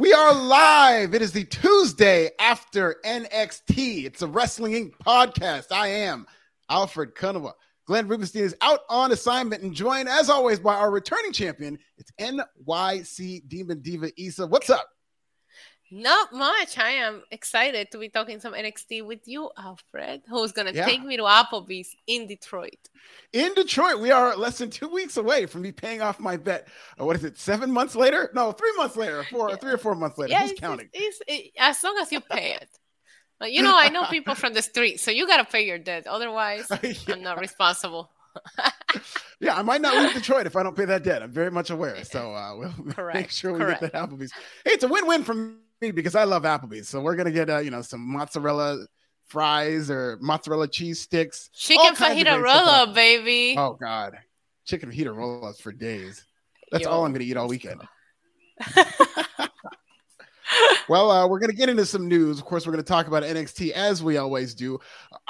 We are live. It is the Tuesday after NXT. It's a Wrestling Inc. podcast. I am Alfred Konuwa. Glenn Rubenstein is out on assignment and joined, as always, by our returning champion. It's NYC Demon Diva Isa. What's up? Not much. I am excited to be talking some NXT with you, Alfred, who's going to yeah. take me to Applebee's in Detroit. In Detroit, we are less than two weeks away from me paying off my bet. Uh, what is it? Seven months later? No, three months later. Four, yeah. three or four months later. Yeah, Who's it's, counting? It's, it's, as long as you pay it. But you know, I know people from the street, so you got to pay your debt. Otherwise, yeah. I'm not responsible. yeah, I might not leave Detroit if I don't pay that debt. I'm very much aware. So uh, we'll Correct. make sure we Correct. get that Applebee's. Hey, it's a win-win from me because I love Applebee's. So we're gonna get uh, you know some mozzarella fries or mozzarella cheese sticks. Chicken fajita roll baby. Oh God, chicken fajita roll ups for days. That's Yo. all I'm gonna eat all weekend. well, uh, we're going to get into some news. Of course, we're going to talk about NXT as we always do.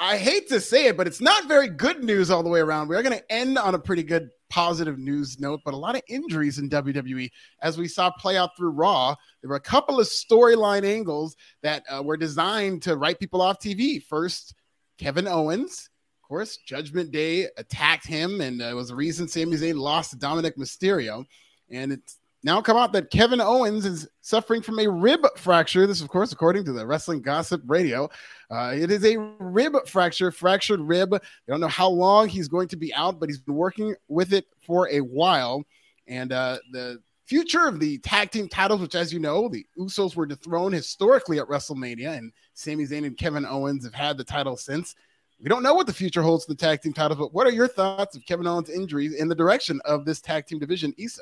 I hate to say it, but it's not very good news all the way around. We're going to end on a pretty good positive news note, but a lot of injuries in WWE as we saw play out through Raw. There were a couple of storyline angles that uh, were designed to write people off TV. First, Kevin Owens. Of course, Judgment Day attacked him, and uh, it was the reason Sami Zayn lost to Dominic Mysterio. And it's now come out that Kevin Owens is suffering from a rib fracture. This, of course, according to the Wrestling Gossip Radio. Uh, it is a rib fracture, fractured rib. They don't know how long he's going to be out, but he's been working with it for a while. And uh, the future of the tag team titles, which, as you know, the Usos were dethroned historically at WrestleMania, and Sami Zayn and Kevin Owens have had the title since. We don't know what the future holds for the tag team titles, but what are your thoughts of Kevin Owens' injuries in the direction of this tag team division, Isa?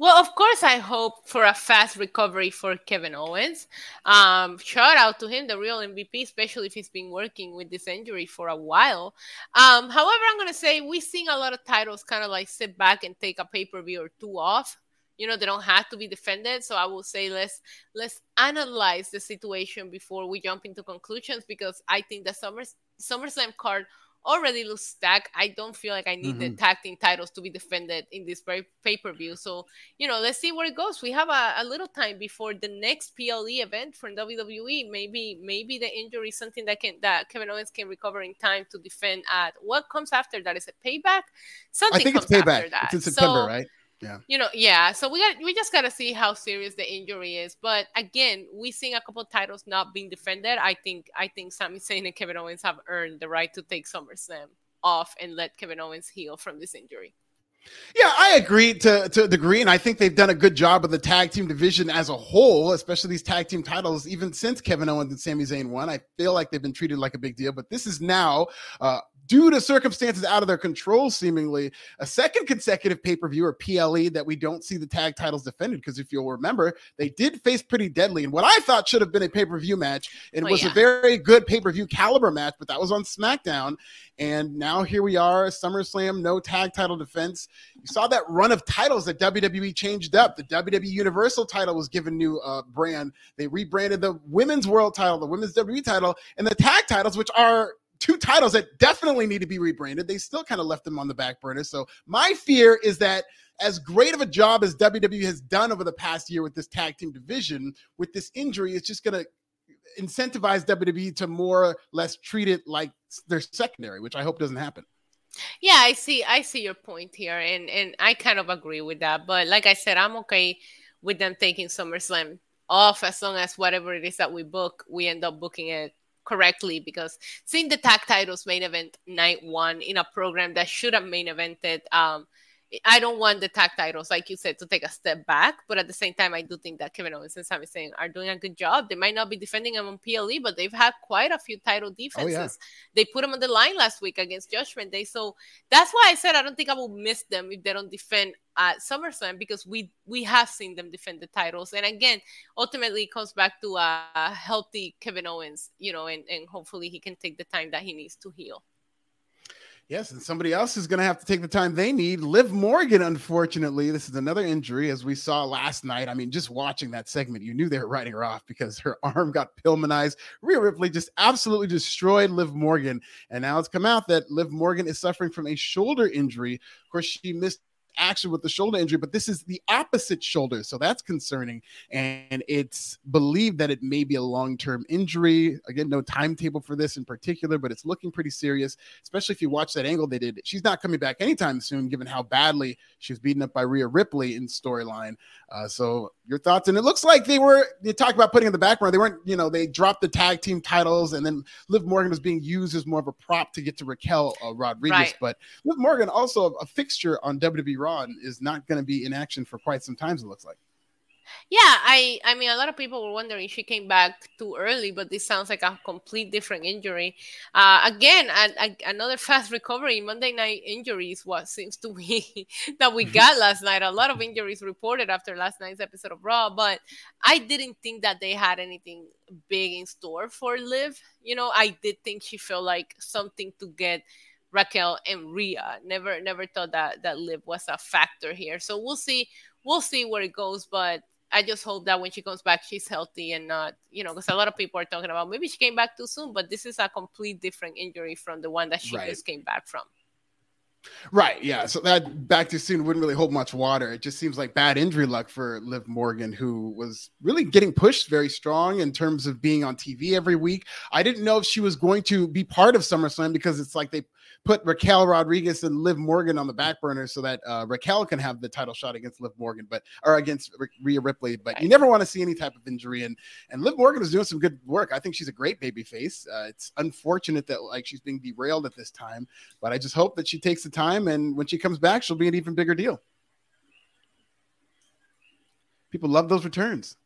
Well, of course, I hope for a fast recovery for Kevin Owens. Um, shout out to him, the real MVP, especially if he's been working with this injury for a while. Um, however, I'm going to say we've seen a lot of titles kind of like sit back and take a pay per view or two off. You know, they don't have to be defended. So I will say let's let's analyze the situation before we jump into conclusions because I think the Summer SummerSlam card already looks stacked. I don't feel like I need mm-hmm. the tag team titles to be defended in this very pay per view. So, you know, let's see where it goes. We have a, a, little time before the next PLE event from WWE. Maybe, maybe the injury is something that can that Kevin Owens can recover in time to defend at what comes after that. Is it payback? Something I think it's payback. It's in September, so, right? Yeah. You know, yeah. So we got we just gotta see how serious the injury is. But again, we seen a couple titles not being defended. I think I think Sami Zayn and Kevin Owens have earned the right to take SummerSlam off and let Kevin Owens heal from this injury. Yeah, I agree to, to a degree, and I think they've done a good job of the tag team division as a whole, especially these tag team titles. Even since Kevin Owens and Sami Zayn won, I feel like they've been treated like a big deal. But this is now uh, due to circumstances out of their control, seemingly a second consecutive pay per view or PLE that we don't see the tag titles defended. Because if you'll remember, they did face pretty deadly and what I thought should have been a pay per view match. It oh, was yeah. a very good pay per view caliber match, but that was on SmackDown. And now here we are, SummerSlam, no tag title defense. You saw that run of titles that WWE changed up. The WWE Universal title was given new uh, brand. They rebranded the Women's World title, the Women's WWE title, and the tag titles, which are two titles that definitely need to be rebranded. They still kind of left them on the back burner. So my fear is that as great of a job as WWE has done over the past year with this tag team division, with this injury, it's just going to incentivize WWE to more or less treat it like their secondary, which I hope doesn't happen. Yeah, I see. I see your point here, and and I kind of agree with that. But like I said, I'm okay with them taking SummerSlam off as long as whatever it is that we book, we end up booking it correctly because seeing the tag titles main event night one in a program that should have main evented um, I don't want the tag titles, like you said, to take a step back. But at the same time, I do think that Kevin Owens and Sami Zayn are doing a good job. They might not be defending them on PLE, but they've had quite a few title defenses. Oh, yeah. They put them on the line last week against Judgment Day. So that's why I said I don't think I will miss them if they don't defend at SummerSlam because we we have seen them defend the titles. And again, ultimately, it comes back to a healthy Kevin Owens, you know, and, and hopefully he can take the time that he needs to heal. Yes, and somebody else is going to have to take the time they need. Liv Morgan, unfortunately, this is another injury, as we saw last night. I mean, just watching that segment, you knew they were writing her off because her arm got Pillmanized. Rhea Ripley just absolutely destroyed Liv Morgan, and now it's come out that Liv Morgan is suffering from a shoulder injury. Of course, she missed action with the shoulder injury, but this is the opposite shoulder. So that's concerning. And it's believed that it may be a long term injury. Again, no timetable for this in particular, but it's looking pretty serious, especially if you watch that angle they did. She's not coming back anytime soon, given how badly she was beaten up by Rhea Ripley in storyline. Uh, so your thoughts? And it looks like they were, you talk about putting in the background. They weren't, you know, they dropped the tag team titles and then Liv Morgan was being used as more of a prop to get to Raquel uh, Rodriguez. Right. But Liv Morgan also a fixture on WWE Raw is not going to be in action for quite some time. It looks like. Yeah, I I mean a lot of people were wondering she came back too early, but this sounds like a complete different injury. Uh, again, a, a, another fast recovery. Monday night injuries, what seems to be that we got last night. A lot of injuries reported after last night's episode of Raw, but I didn't think that they had anything big in store for Liv. You know, I did think she felt like something to get Raquel and Rhea. Never never thought that that Liv was a factor here. So we'll see we'll see where it goes, but I just hope that when she comes back, she's healthy and not, you know, because a lot of people are talking about maybe she came back too soon, but this is a complete different injury from the one that she right. just came back from. Right. Yeah. So that back to soon wouldn't really hold much water. It just seems like bad injury luck for Liv Morgan, who was really getting pushed very strong in terms of being on TV every week. I didn't know if she was going to be part of SummerSlam because it's like they put Raquel Rodriguez and Liv Morgan on the back burner so that uh, Raquel can have the title shot against Liv Morgan, but or against R- Rhea Ripley. But you never want to see any type of injury. And and Liv Morgan is doing some good work. I think she's a great baby face. Uh, it's unfortunate that like she's being derailed at this time, but I just hope that she takes the time and when she comes back, she'll be an even bigger deal. People love those returns.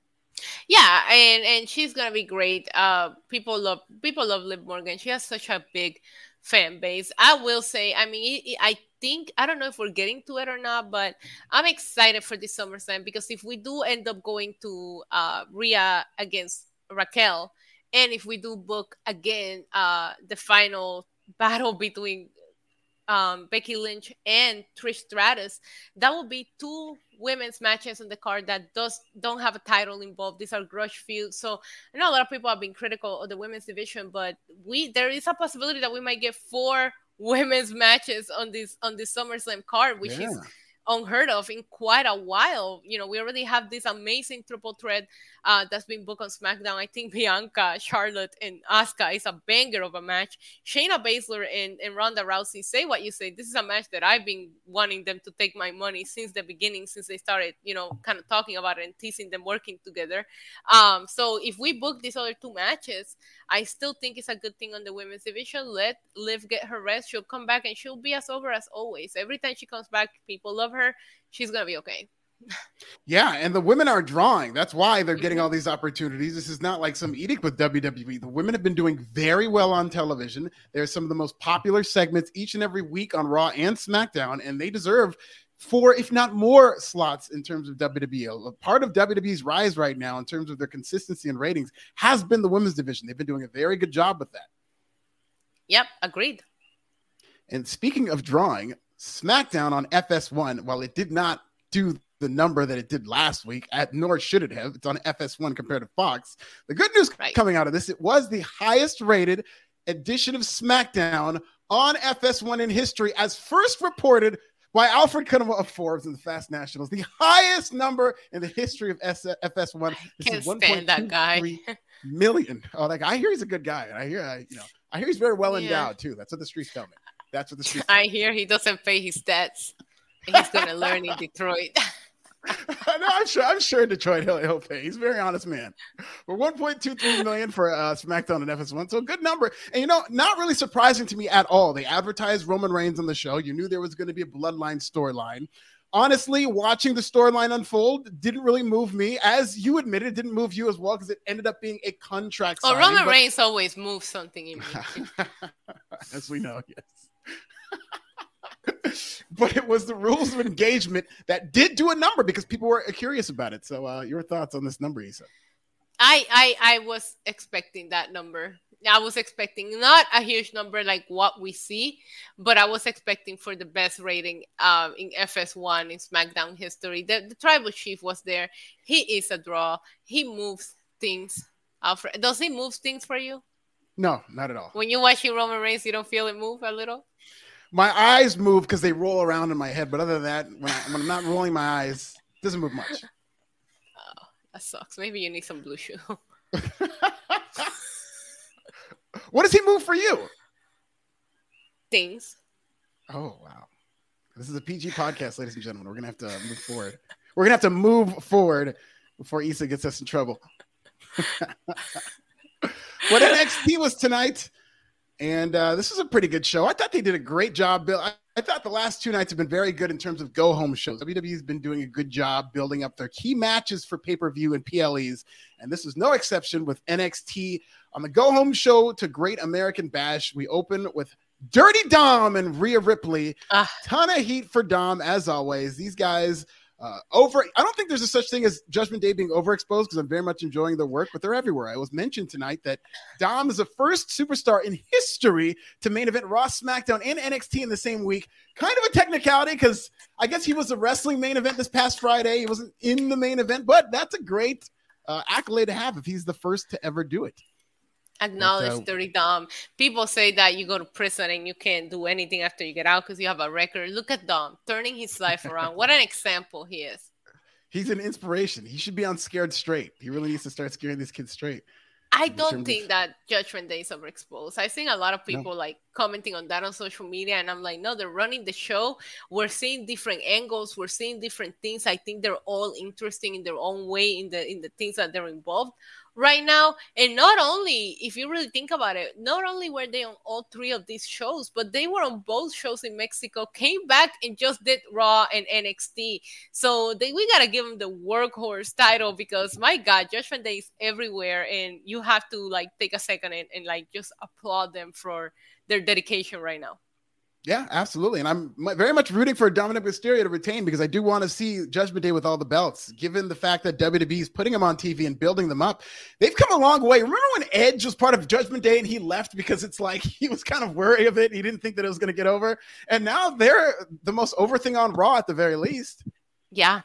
Yeah, and and she's gonna be great. Uh, people love people love Liv Morgan. She has such a big fan base. I will say, I mean, I think I don't know if we're getting to it or not, but I'm excited for this SummerSlam because if we do end up going to uh, Rhea against Raquel, and if we do book again uh, the final battle between um, Becky Lynch and Trish Stratus, that will be two women's matches on the card that does don't have a title involved. These are grudge feuds. So I know a lot of people have been critical of the women's division, but we there is a possibility that we might get four women's matches on this on this SummerSlam card, which yeah. is unheard of in quite a while. You know, we already have this amazing triple threat uh, that's been booked on SmackDown. I think Bianca, Charlotte, and Asuka is a banger of a match. Shayna Baszler and, and Ronda Rousey, say what you say. This is a match that I've been wanting them to take my money since the beginning, since they started, you know, kind of talking about it and teasing them working together. Um, so if we book these other two matches, I still think it's a good thing on the women's division. Let Liv get her rest. She'll come back and she'll be as over as always. Every time she comes back, people love her. She's gonna be okay. Yeah, and the women are drawing. That's why they're getting mm-hmm. all these opportunities. This is not like some edict with WWE. The women have been doing very well on television. They're some of the most popular segments each and every week on Raw and SmackDown, and they deserve four, if not more, slots in terms of WWE. A part of WWE's rise right now, in terms of their consistency and ratings, has been the women's division. They've been doing a very good job with that. Yep, agreed. And speaking of drawing, SmackDown on FS1, while it did not do the number that it did last week, at nor should it have. It's on FS1 compared to Fox. The good news right. coming out of this, it was the highest rated edition of SmackDown on FS1 in history, as first reported by Alfred of Forbes and the Fast Nationals, the highest number in the history of S- FS1. This Can't is stand that guy. million. Oh, like I hear he's a good guy, and I hear, I, you know, I hear he's very well endowed yeah. too. That's what the streets tell me. That's what the streets. I hear he doesn't pay his debts. He's going to learn in Detroit. no, I'm sure. I'm sure Detroit he'll, he'll pay. He's a very honest man. For 1.23 million for uh, SmackDown and FS1, so good number. And you know, not really surprising to me at all. They advertised Roman Reigns on the show. You knew there was going to be a bloodline storyline. Honestly, watching the storyline unfold didn't really move me, as you admitted, it didn't move you as well because it ended up being a contract. Oh, Roman but... Reigns always moves something in me, as we know. Yes. but it was the rules of engagement that did do a number because people were curious about it. So, uh, your thoughts on this number, Isa? I, I I was expecting that number. I was expecting not a huge number like what we see, but I was expecting for the best rating um, in FS1 in SmackDown history. The, the tribal chief was there. He is a draw. He moves things. Alfred, does he move things for you? No, not at all. When you watch Roman Reigns, you don't feel it move a little. My eyes move because they roll around in my head, but other than that, when, I, when I'm not rolling my eyes, it doesn't move much. Oh, that sucks. Maybe you need some BlueChew. what does he move for you? Things. Oh wow. This is a PG podcast, ladies and gentlemen. We're gonna have to move forward. We're gonna have to move forward before Isa gets us in trouble. what NXT was tonight, and uh, this is a pretty good show. I thought they did a great job. Bill, I, I thought the last two nights have been very good in terms of go home shows. WWE's been doing a good job building up their key matches for pay per view and PLEs, and this is no exception with NXT on the go home show to Great American Bash. We open with Dirty Dom and Rhea Ripley. Uh, Ton of heat for Dom as always. These guys uh, over. I don't think there's a such thing as Judgment Day being overexposed because I'm very much enjoying their work, but they're everywhere. I was mentioned tonight that Dom is the first superstar in history to main event Raw, SmackDown, and NXT in the same week. Kind of a technicality because I guess he was a wrestling main event this past Friday. He wasn't in the main event, but that's a great uh, accolade to have if he's the first to ever do it. Acknowledge uh, dirty Dom. People say that you go to prison and you can't do anything after you get out because you have a record. Look at Dom turning his life around. what an example he is. He's an inspiration. He should be on Scared Straight. He really needs to start scaring these kids straight. I don't think of... that Judgment Day is overexposed. I've seen a lot of people no. like commenting on that on social media, and I'm like, no, they're running the show. We're seeing different angles. We're seeing different things. I think they're all interesting in their own way in the in the things that they're involved right now. And not only, if you really think about it, not only were they on all three of these shows, but they were on both shows in Mexico, came back and just did Raw and NXT. So they, we got to give them the workhorse title because my God, Judgment Day is everywhere. And you have to like take a second and, and like just applaud them for their dedication right now. Yeah, absolutely. And I'm very much rooting for Dominic Mysterio to retain because I do want to see Judgment Day with all the belts. Given the fact that WWE is putting them on TV and building them up, they've come a long way. Remember when Edge was part of Judgment Day and he left because it's like he was kind of worried of it. He didn't think that it was going to get over. And now they're the most over thing on Raw at the very least. Yeah,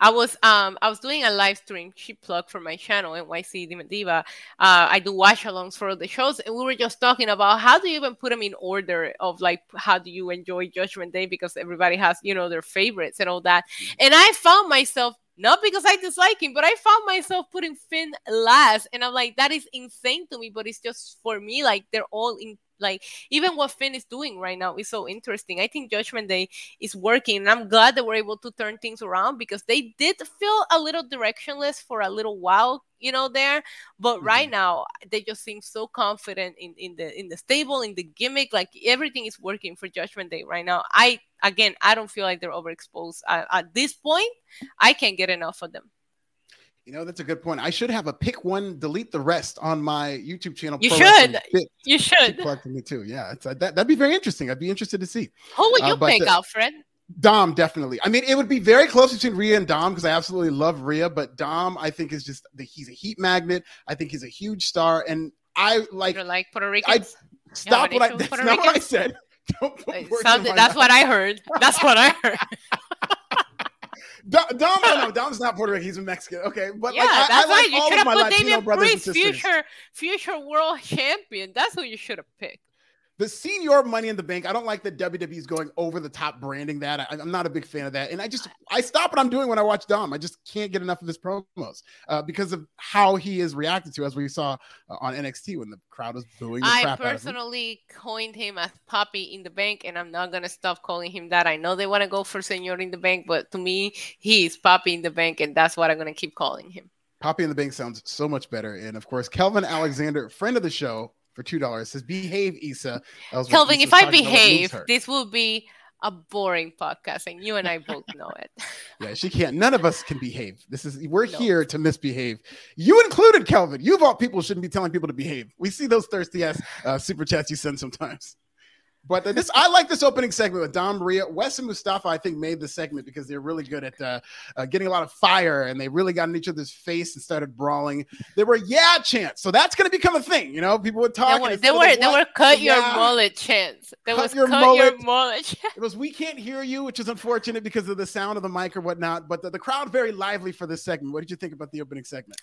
I was um I was doing a live stream, she plug for my channel NYC Diva. Uh, I do watch alongs for the shows, and we were just talking about how do you even put them in order of like how do you enjoy Judgment Day because everybody has you know their favorites and all that. Mm-hmm. And I found myself not because I dislike him, but I found myself putting Finn last, and I'm like that is insane to me. But it's just for me like they're all in like even what Finn is doing right now is so interesting. I think Judgment Day is working, and I'm glad that we're able to turn things around because they did feel a little directionless for a little while, you know, there. But mm-hmm. right now, they just seem so confident in in the in the stable, in the gimmick. Like everything is working for Judgment Day right now. I again, I don't feel like they're overexposed at this point. I can't get enough of them. You know, that's a good point. I should have a pick one, delete the rest on my YouTube channel. You should. You should. For me too. Yeah, it's, uh, that, that'd be very interesting. I'd be interested to see. Who would you uh, pick, Alfred? Dom, definitely. I mean, it would be very close between Rhea and Dom because I absolutely love Rhea, but Dom, I think, is just the, he's a heat magnet. I think he's a huge star, and I like You're like Puerto Rican. I stop what I. That's not what I said. that's what I heard. That's what I heard. Dom, Dom, no, no, Dom's not Puerto Rican. He's a Mexican. Okay, but yeah, like, I, that's I like right. You should have put Damian Priest, future, future world champion. That's who you should have picked the senior money in the bank i don't like that wwe is going over the top branding that. I, am not a big fan of that. And i just i stop what i'm doing when i watch dom. I just can't get enough of his promos uh, because of how he is reacted to as we saw uh, on nxt when the crowd was booing i personally coined him as poppy in the bank and i'm not gonna stop calling him that. I know they want to go for senor in the bank but to me he's poppy in the bank and that's what i'm gonna keep calling him. Poppy in the Bank sounds so much better. And of course, Kelvin Alexander, friend of the show, for two dollars. Says behave, Isa. Kelvin, if I behave, this will be a boring podcast, and you and I both know it. yeah, she can't. None of us can behave. This is we're no. here to misbehave. You included, Kelvin. You of all people shouldn't be telling people to behave. We see those thirsty ass uh, super chats you send sometimes. But this, I like this opening segment with Dom Maria. Wes and Mustafa, I think, made the segment because they're really good at uh, uh, getting a lot of fire and they really got in each other's face and started brawling. They were yeah chants, so that's going to become a thing. You know, people would talk. There were, there were, there were cut your mullet chants. There cut was your cut mullet. your mullet. it was we can't hear you, which is unfortunate because of the sound of the mic or whatnot. But the, the crowd very lively for this segment. What did you think about the opening segment?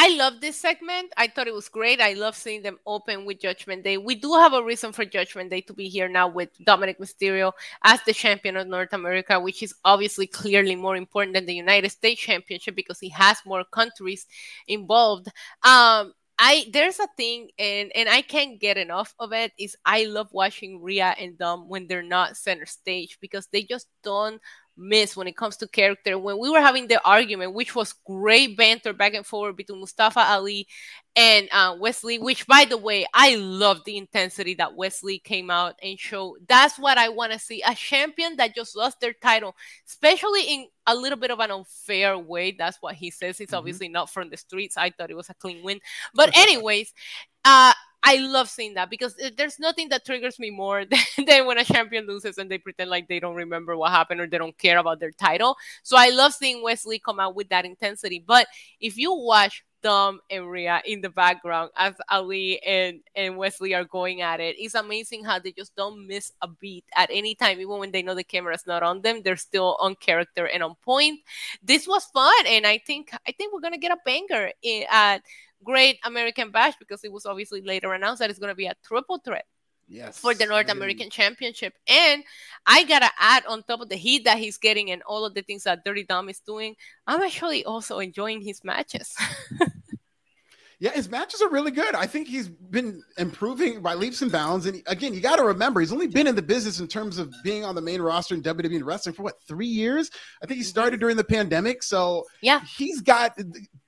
I love this segment. I thought it was great. I love seeing them open with Judgment Day. We do have a reason for Judgment Day to be here now with Dominic Mysterio as the champion of North America, which is obviously clearly more important than the United States Championship because he has more countries involved. Um, I there's a thing and and I can't get enough of it is I love watching Rhea and Dom when they're not center stage because they just don't miss when it comes to character. When we were having the argument, which was great banter back and forth between Mustafa Ali and uh, Wes Lee, which by the way, I love the intensity that Wes Lee came out and showed. That's what I want to see a champion that just lost their title, especially in a little bit of an unfair way. That's what he says. It's mm-hmm. obviously not from the streets. I thought it was a clean win. But, anyways, uh, I love seeing that because there's nothing that triggers me more than, than, when a champion loses and they pretend like they don't remember what happened or they don't care about their title. So I love seeing Wes Lee come out with that intensity. But if you watch Dom and Rhea in the background as Ali and, and Wes Lee are going at it, it's amazing how they just don't miss a beat at any time, even when they know the camera's not on them. They're still on character and on point. This was fun, and I think I think we're gonna get a banger in, at Great American Bash because it was obviously later announced that it's going to be a triple threat. Yes. For the North American Championship. And I gotta add on top of the heat that he's getting and all of the things that Dirty Dom is doing, I'm actually also enjoying his matches. Yeah, his matches are really good. I think he's been improving by leaps and bounds. And again, you got to remember, he's only been in the business in terms of being on the main roster in WWE and wrestling for what three years. I think he mm-hmm. started during the pandemic, so yeah, he's got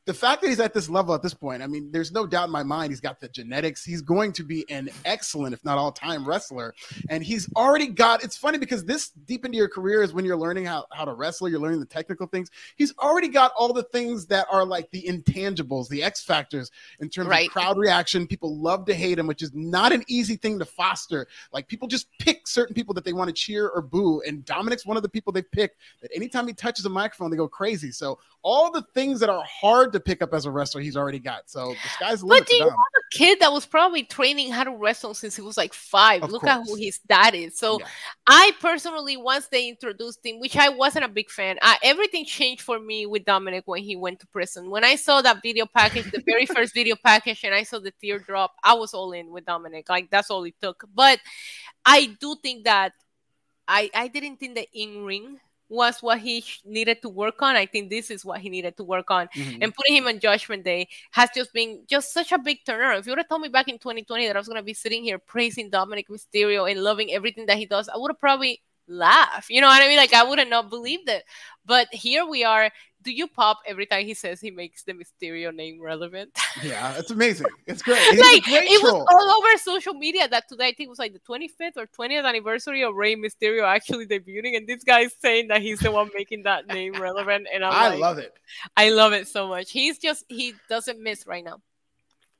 the fact that he's at this level at this point, I mean, there's no doubt in my mind he's got the genetics. He's going to be an excellent, if not all time wrestler. And he's already got it's funny because this deep into your career is when you're learning how, how to wrestle, you're learning the technical things. He's already got all the things that are like the intangibles, the X factors in terms right. of crowd reaction. People love to hate him, which is not an easy thing to foster. Like people just pick certain people that they want to cheer or boo. And Dominic's one of the people they pick that anytime he touches a microphone, they go crazy. So all the things that are hard to pick up as a wrestler, he's already got. So the sky's the limit. But do you have a kid that was probably training how to wrestle since he was like five? Of Look course. at who his dad is. So yeah. I personally, once they introduced him, which I wasn't a big fan, uh, everything changed for me with Dominic when he went to prison. When I saw that video package, the very first video package, and I saw the teardrop, I was all in with Dominic. Like that's all it took. But I do think that I I didn't think the in ring was what he needed to work on. I think this is what he needed to work on. Mm-hmm. And putting him on Judgment Day has just been just such a big turnaround. If you would have told me back in 2020 that I was going to be sitting here praising Dominic Mysterio and loving everything that he does, I would have probably laughed. You know what I mean? Like I would have not believed it. But here we are do you pop every time he says he makes the Mysterio name relevant? Yeah, it's amazing. It's great. Like great it troll. was all over social media that today I think it was like the 25th or 20th anniversary of Rey Mysterio actually debuting, and this guy's saying that he's the one making that name relevant. And I'm i like, love it. I love it so much. He's just he doesn't miss right now.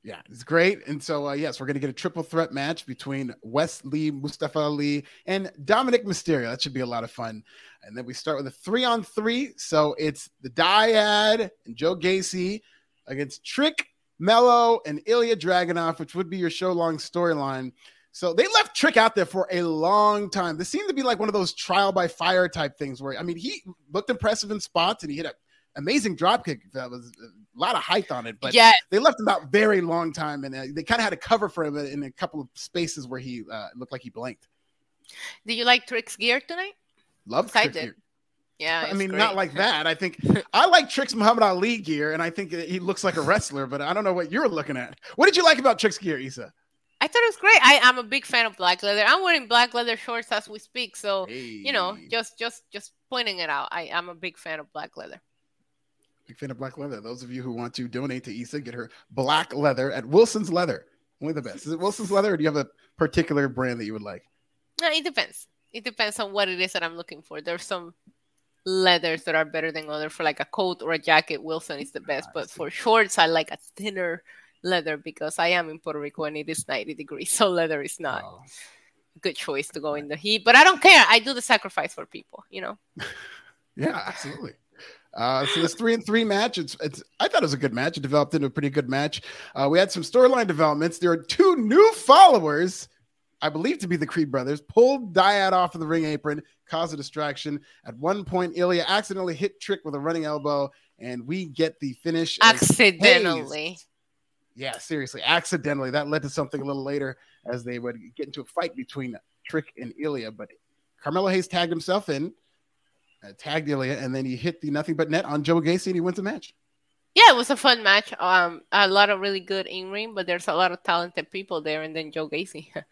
Yeah, it's great. And so, uh, yes, we're going to get a triple threat match between Wes Lee, Mustafa Ali, and Dominic Mysterio. That should be a lot of fun. And then we start with a three on three. So it's the Dyad and Joe Gacy against Trick, Melo, and Ilja Dragunov, which would be your show long storyline. So they left Trick out there for a long time. This seemed to be like one of those trial by fire type things where, I mean, he looked impressive in spots and he hit an amazing drop kick that was a lot of height on it, but yeah. they left him out very long time and uh, they kind of had to cover for him in a couple of spaces where he uh, looked like he blinked. Do you like Trick's gear tonight? Love I did. Yeah, I mean, great. not like that. I think I like Trick's Muhammad Ali gear, and I think he looks like a wrestler. But I don't know what you're looking at. What did you like about Trick's gear, Isa? I thought it was great. I, am a big fan of black leather. I'm wearing black leather shorts as we speak. So hey. you know, just just just pointing it out. I am a big fan of black leather. Big fan of black leather. Those of you who want to donate to Isa, get her black leather at Wilson's Leather. Only the best. Is it Wilson's Leather, or do you have a particular brand that you would like? No, it depends it depends on what it is that I'm looking for. There's some leathers that are better than other for like a coat or a jacket. Wilson is the ah, best, but for shorts, I like a thinner leather because I am in Puerto Rico and it is 90 degrees, so leather is not oh. a good choice to go in the heat. But I don't care. I do the sacrifice for people, you know. yeah, absolutely. Uh, so this three and three match, it's, it's I thought it was a good match. It developed into a pretty good match. Uh, we had some storyline developments. There are two new followers I believe to be the Creed brothers, pulled Dyad off of the ring apron, caused a distraction. At one point, Ilja accidentally hit Trick with a running elbow, and we get the finish. Accidentally. Yeah, seriously, accidentally. That led to something a little later as they would get into a fight between Trick and Ilja. But Carmelo Hayes tagged himself in, uh, tagged Ilja, and then he hit the nothing but net on Joe Gacy and he wins the match. Yeah, it was a fun match. Um, a lot of really good in ring, but there's a lot of talented people there, and then Joe Gacy.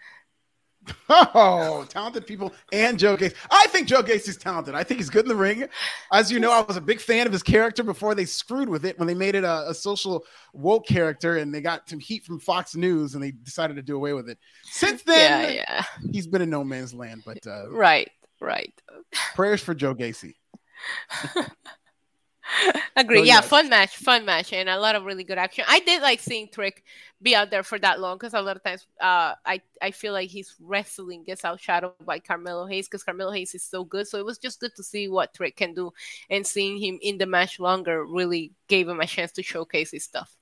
Oh, talented people and Joe Gacy. I think Joe Gacy's talented. I think he's good in the ring. As you know, I was a big fan of his character before they screwed with it when they made it a, a social woke character and they got some heat from Fox News and they decided to do away with it. Since then, yeah, yeah. he's been in no man's land. But uh, right, right. Prayers for Joe Gacy. Agree. yeah, fun match, fun match, and a lot of really good action. I did like seeing Trick be out there for that long because a lot of times, uh, I I feel like his wrestling gets outshadowed by Carmelo Hayes because Carmelo Hayes is so good. So it was just good to see what Trick can do, and seeing him in the match longer really gave him a chance to showcase his stuff.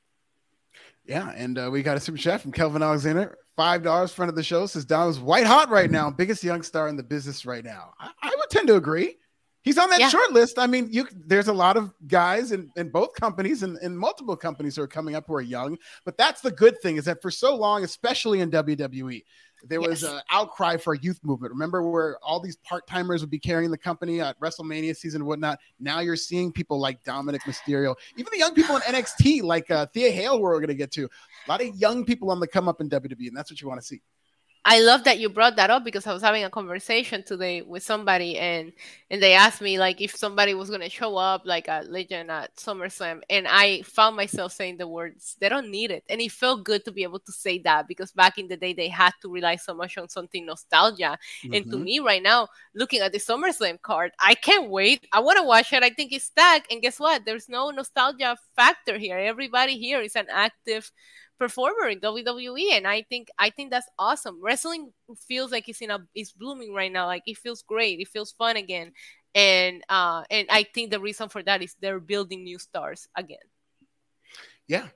Yeah, and uh, we got a super chat from Kelvin Alexander. Five dollars front of the show says Dom's white hot right now, biggest young star in the business right now. I, I would tend to agree. He's on that yeah. short list. I mean, you there's a lot of guys in, in both companies and in multiple companies who are coming up who are young. But that's the good thing is that for so long, especially in WWE, there was an outcry for a youth movement. Remember where all these part timers would be carrying the company at WrestleMania season and whatnot. Now you're seeing people like Dominic Mysterio, even the young people in NXT like uh, Thea Hail, where we're going to get to. A lot of young people on the come up in WWE, and that's what you want to see. I love that you brought that up because I was having a conversation today with somebody and and they asked me like if somebody was gonna show up like a legend at SummerSlam and I found myself saying the words they don't need it. And it felt good to be able to say that because back in the day they had to rely so much on something nostalgia. Mm-hmm. and to mm-hmm. me right now looking at the SummerSlam card I can't wait. I want to watch it. I think it's stacked. And guess what? There's no nostalgia factor here. Everybody here is an active performer in WWE, and I think I think that's awesome. Wrestling feels like it's in a it's blooming right now. Like it feels great. It feels fun again, and uh, and I think the reason for that is they're building new stars again. Yeah.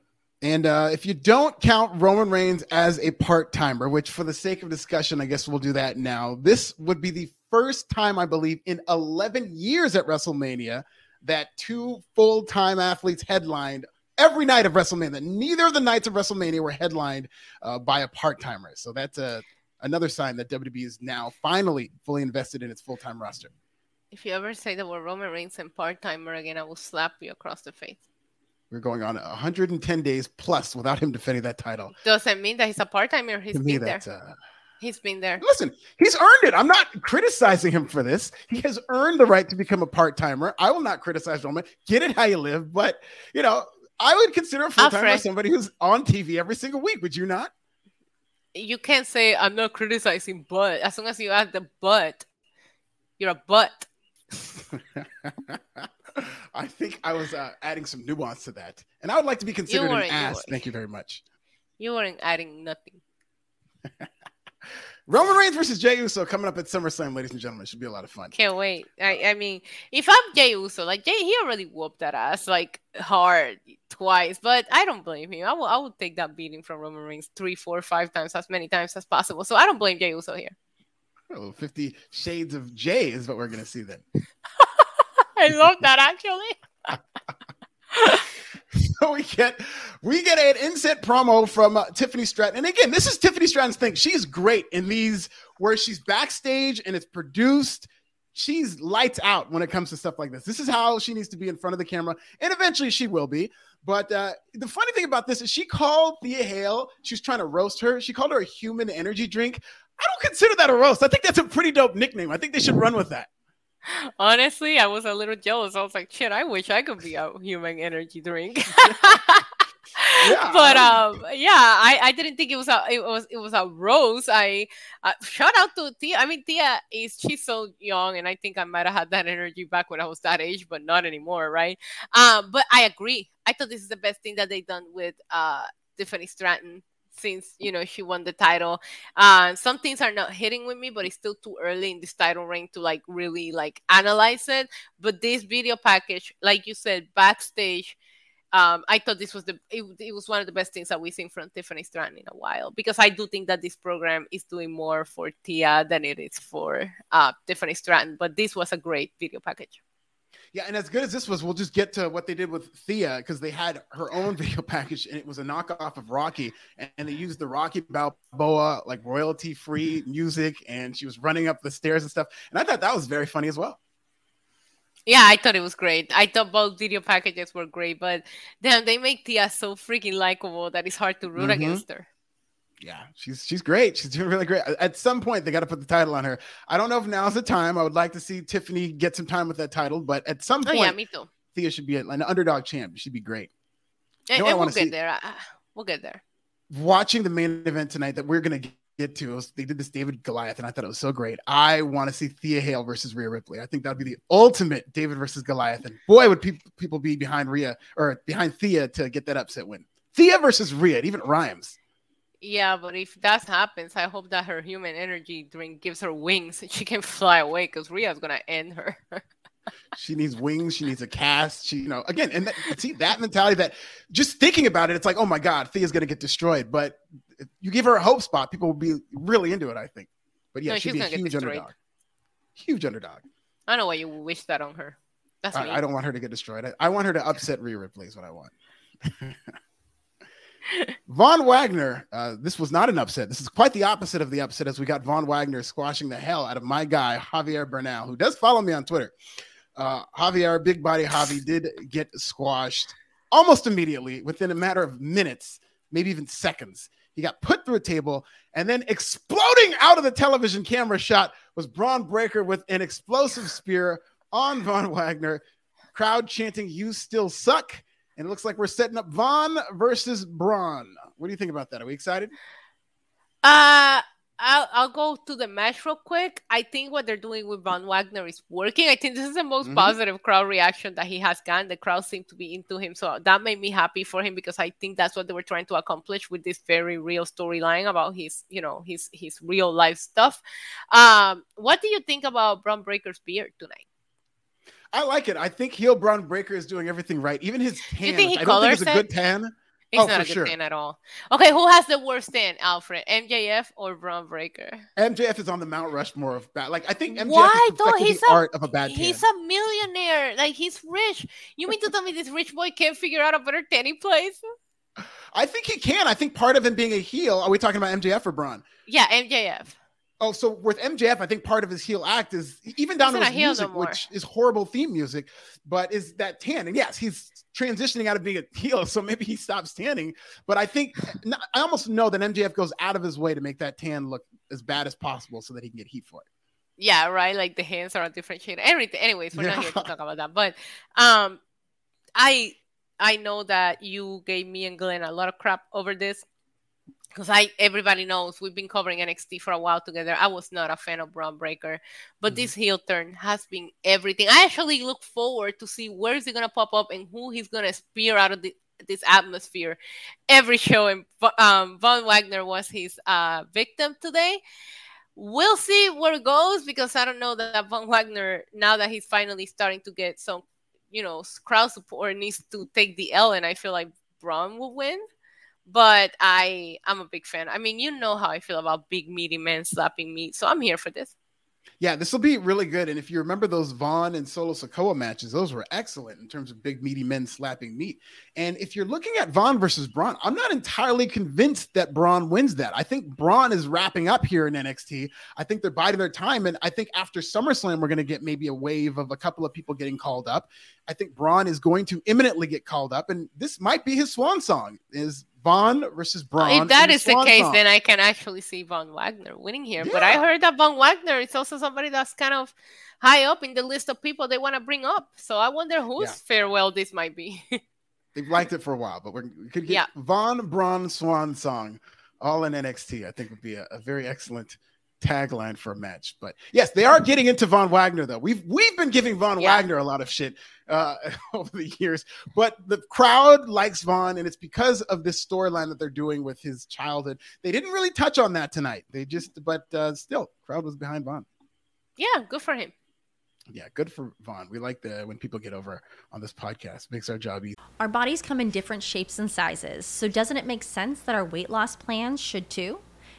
And uh, if you don't count Roman Reigns as a part timer, which for the sake of discussion, I guess we'll do that now. This would be the first time, I believe, in 11 years at WrestleMania that two full time athletes headlined every night of WrestleMania. Neither of the nights of WrestleMania were headlined uh, by a part timer. So that's a, another sign that WWE is now finally fully invested in its full time roster. If you ever say the word Roman Reigns and part timer again, I will slap you across the face. We're going on 110 days plus without him defending that title. Doesn't mean that he's a part timer. He's to been there. Uh, He's been there. Listen, he's earned it. I'm not criticizing him for this. He has earned the right to become a part timer. I will not criticize Roman. Get it how you live, but you know, I would consider a full timer somebody who's on TV every single week. Would you not? You can't say I'm not criticizing, but as long as you add the but, you're a butt. I think I was uh, adding some nuance to that, and I would like to be considered an ass. Thank you very much. You weren't adding nothing. Roman Reigns versus Jey Uso coming up at SummerSlam, ladies and gentlemen. Should be a lot of fun. Can't wait. I, I mean, if I'm Jey Uso, like Jey, he already whooped that ass like hard twice, but I don't blame him. I will, I will take that beating from Roman Reigns three, four, five times, as many times as possible. So I don't blame Jey Uso here. Oh, 50 Shades of Jay is what we're going to see then. I love that actually. we get we get an inset promo from uh, Tiffany Stratton, and again, this is Tiffany Stratton's thing. She's great in these where she's backstage and it's produced. She's lights out when it comes to stuff like this. This is how she needs to be in front of the camera, and eventually she will be. But uh, the funny thing about this is she called Thea Hail. She was trying to roast her. She called her a human energy drink. I don't consider that a roast. I think that's a pretty dope nickname. I think they should run with that. Honestly, I was a little jealous. I was like, shit, I wish I could be a human energy drink. yeah. But um, yeah, I, I didn't think it was a it was it was a rose. I uh, shout out to Tia. I mean, Tia is she's so young, and I think I might have had that energy back when I was that age, but not anymore, right? Um, but I agree. I thought this is the best thing that they've done with uh Tiffany Stratton since you know she won the title. Uh, some things are not hitting with me, but it's still too early in this title reign to like really like analyze it. But this video package, like you said, backstage um, I thought this was the it, it, was one of the best things that we've seen from Tiffany Stratton in a while because I do think that this program is doing more for Tia than it is for uh, Tiffany Stratton. But this was a great video package. Yeah, and as good as this was, we'll just get to what they did with Thea because they had her own video package and it was a knockoff of Rocky, and they used the Rocky Balboa like royalty free music, and she was running up the stairs and stuff. And I thought that was very funny as well. Yeah, I thought it was great. I thought both video packages were great, but damn, they make Tia so freaking likable that it's hard to root mm-hmm. against her. Yeah, she's she's great. She's doing really great. At some point, they got to put the title on her. I don't know if now's the time. I would like to see Tiffany get some time with that title, but at some point, oh, yeah, me too. Thea should be an underdog champ. She'd be great. And, you know eh, and we'll get see? there. Ah, we'll get there. Watching the main event tonight that we're gonna get to. Was, they did this David Goliath, and I thought it was so great. I want to see Thea Hail versus Rhea Ripley. I think that would be the ultimate David versus Goliath. And boy, would pe- people be behind Rhea or behind Thea to get that upset win. Thea versus Rhea, it even rhymes. Yeah, but if that happens, I hope that her human energy drink gives her wings and she can fly away because Rhea's gonna end her. she needs wings. She needs a cast. She, you know, again, and that, see that mentality that just thinking about it, it's like, oh my God, Thea's going to get destroyed. But you give her a hope spot, people will be really into it, I think. But yeah, no, she'd be a huge underdog. Huge underdog. I don't know why you wish that on her. That's I, I don't want her to get destroyed. I, I want her to upset Rhea Ripley is what I want. Von Wagner, uh, this was not an upset. This is quite the opposite of the upset as we got Von Wagner squashing the hell out of my guy, Javier Bernal, who does follow me on Twitter. Uh, Javier, big body Javi, did get squashed almost immediately within a matter of minutes, maybe even seconds. He got put through a table, and then exploding out of the television camera shot was Bron Breakker with an explosive spear on Von Wagner. Crowd chanting, You still suck. And it looks like we're setting up Von versus Bron. What do you think about that? Are we excited? Uh I'll, I'll go to the match real quick. I think what they're doing with Von Wagner is working. I think this is the most mm-hmm. positive crowd reaction that he has gotten. The crowd seemed to be into him. So that made me happy for him because I think that's what they were trying to accomplish with this very real storyline about his, you know, his his real life stuff. Um, what do you think about Bron Breakker's beard tonight? I like it. I think heel Bron Breakker is doing everything right. Even his tan. You think he I don't think it's a good tan. It's oh, not a good sure. tan at all. Okay, who has the worst tan, Alfred? MJF or Bron Breakker? MJF is on the Mount Rushmore of bad. Like I think MJF Why, is though? He's the a, art of a bad. Tan. He's a millionaire. Like he's rich. You mean to tell me this rich boy can't figure out a better tanning place? I think he can. I think part of him being a heel. Are we talking about MJF or Bron? Yeah, MJF. Oh, so with MJF, I think part of his heel act is even down he's to his music, no which is horrible theme music, but is that tan. And yes, he's transitioning out of being a heel, so maybe he stops tanning. But I think I almost know that MJF goes out of his way to make that tan look as bad as possible so that he can get heat for it. Yeah, right. Like the hands are a different shade. Everything. Anyways, we're yeah. not here to talk about that. But um, I I know that you gave me and Glenn a lot of crap over this because I everybody knows we've been covering NXT for a while together. I was not a fan of Bron Breakker, but mm-hmm. this heel turn has been everything. I actually look forward to see where is he gonna pop up and who he's gonna spear out of the, this atmosphere. Every show, and um, Von Wagner was his uh, victim today. We'll see where it goes because I don't know that Von Wagner now that he's finally starting to get some, you know, crowd support needs to take the L, and I feel like Bron will win but I I'm a big fan. I mean, you know how I feel about big meaty men slapping me, so I'm here for this. Yeah, this will be really good. And if you remember those Von and Solo Sikoa matches, those were excellent in terms of big meaty men slapping meat. And if you're looking at Von versus Bron, I'm not entirely convinced that Bron wins that. I think Bron is wrapping up here in NXT. I think they're biding their time. And I think after SummerSlam, we're going to get maybe a wave of a couple of people getting called up. I think Bron is going to imminently get called up. And this might be his swan song is Von versus Bron. If that is the case, song. then I can actually see Von Wagner winning here. Yeah. But I heard that Von Wagner is also somebody that's kind of high up in the list of people they want to bring up. So I wonder whose yeah. farewell this might be. They've liked it for a while, but we're could get yeah. Von Braun Swan song all in NXT. I think would be a, a very excellent tagline for a match. But yes, they are getting into Von Wagner though. We've we've been giving Von yeah. Wagner a lot of shit uh, over the years, but the crowd likes Von, and it's because of this storyline that they're doing with his childhood. They didn't really touch on that tonight. They just, but uh, still, crowd was behind Von. Yeah, good for him. Yeah, good for Von. We like the when people get over on this podcast. Makes our job easy. Our bodies come in different shapes and sizes, so doesn't it make sense that our weight loss plans should too?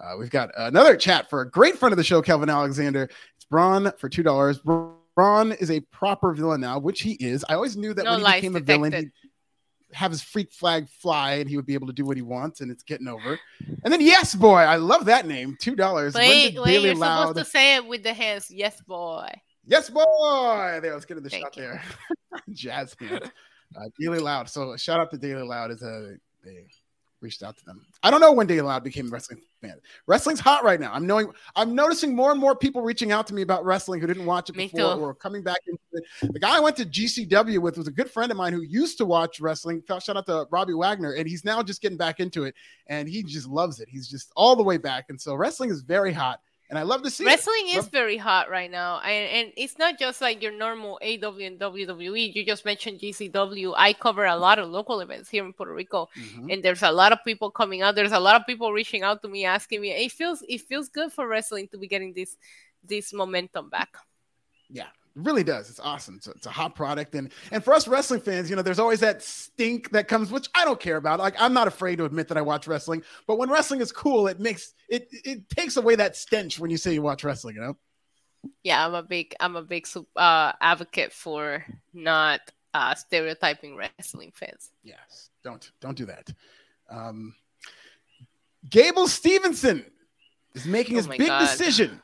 Uh, we've got another chat for a great friend of the show, Kelvin Alexander. It's Bron for $2. Braun is a proper villain now, which he is. I always knew that no when he became detected. a villain, he'd have his freak flag fly and he would be able to do what he wants and it's getting over. And then yes boy, I love that name. Two dollars. Wait, wait, you're Loud... supposed to say it with the hands. Yes boy. Yes boy. There, let's get to the Thank shot you. there. Jazz hand. Uh, Daily Loud. So shout out to Daily Loud as a, a reached out to them. I don't know when Daily Loud became a wrestling fan. Wrestling's hot right now. I'm knowing I'm noticing more and more people reaching out to me about wrestling who didn't watch it me before too. or coming back into it. The guy I went to GCW with was a good friend of mine who used to watch wrestling. Shout out to Robbie Wagner, and he's now just getting back into it, and he just loves it. He's just all the way back, and so wrestling is very hot and I love to see wrestling it. is very hot right now, and, and it's not just like your normal AW and WWE. You just mentioned GCW. I cover a lot of local events here in Puerto Rico, mm-hmm. and there's a lot of people coming out. There's a lot of people reaching out to me, asking me. It feels it feels good for wrestling to be getting this this momentum back. Yeah, it really does. It's awesome. It's a, it's a, hot product, and and for us wrestling fans, you know, there's always that stink that comes, which I don't care about. Like I'm not afraid to admit that I watch wrestling, but when wrestling is cool, it makes it it takes away that stench when you say you watch wrestling. You know. Yeah, I'm a big I'm a big uh, advocate for not uh, stereotyping wrestling fans. Yes, don't don't do that. Um, Gable Steveson is making oh his big God. decision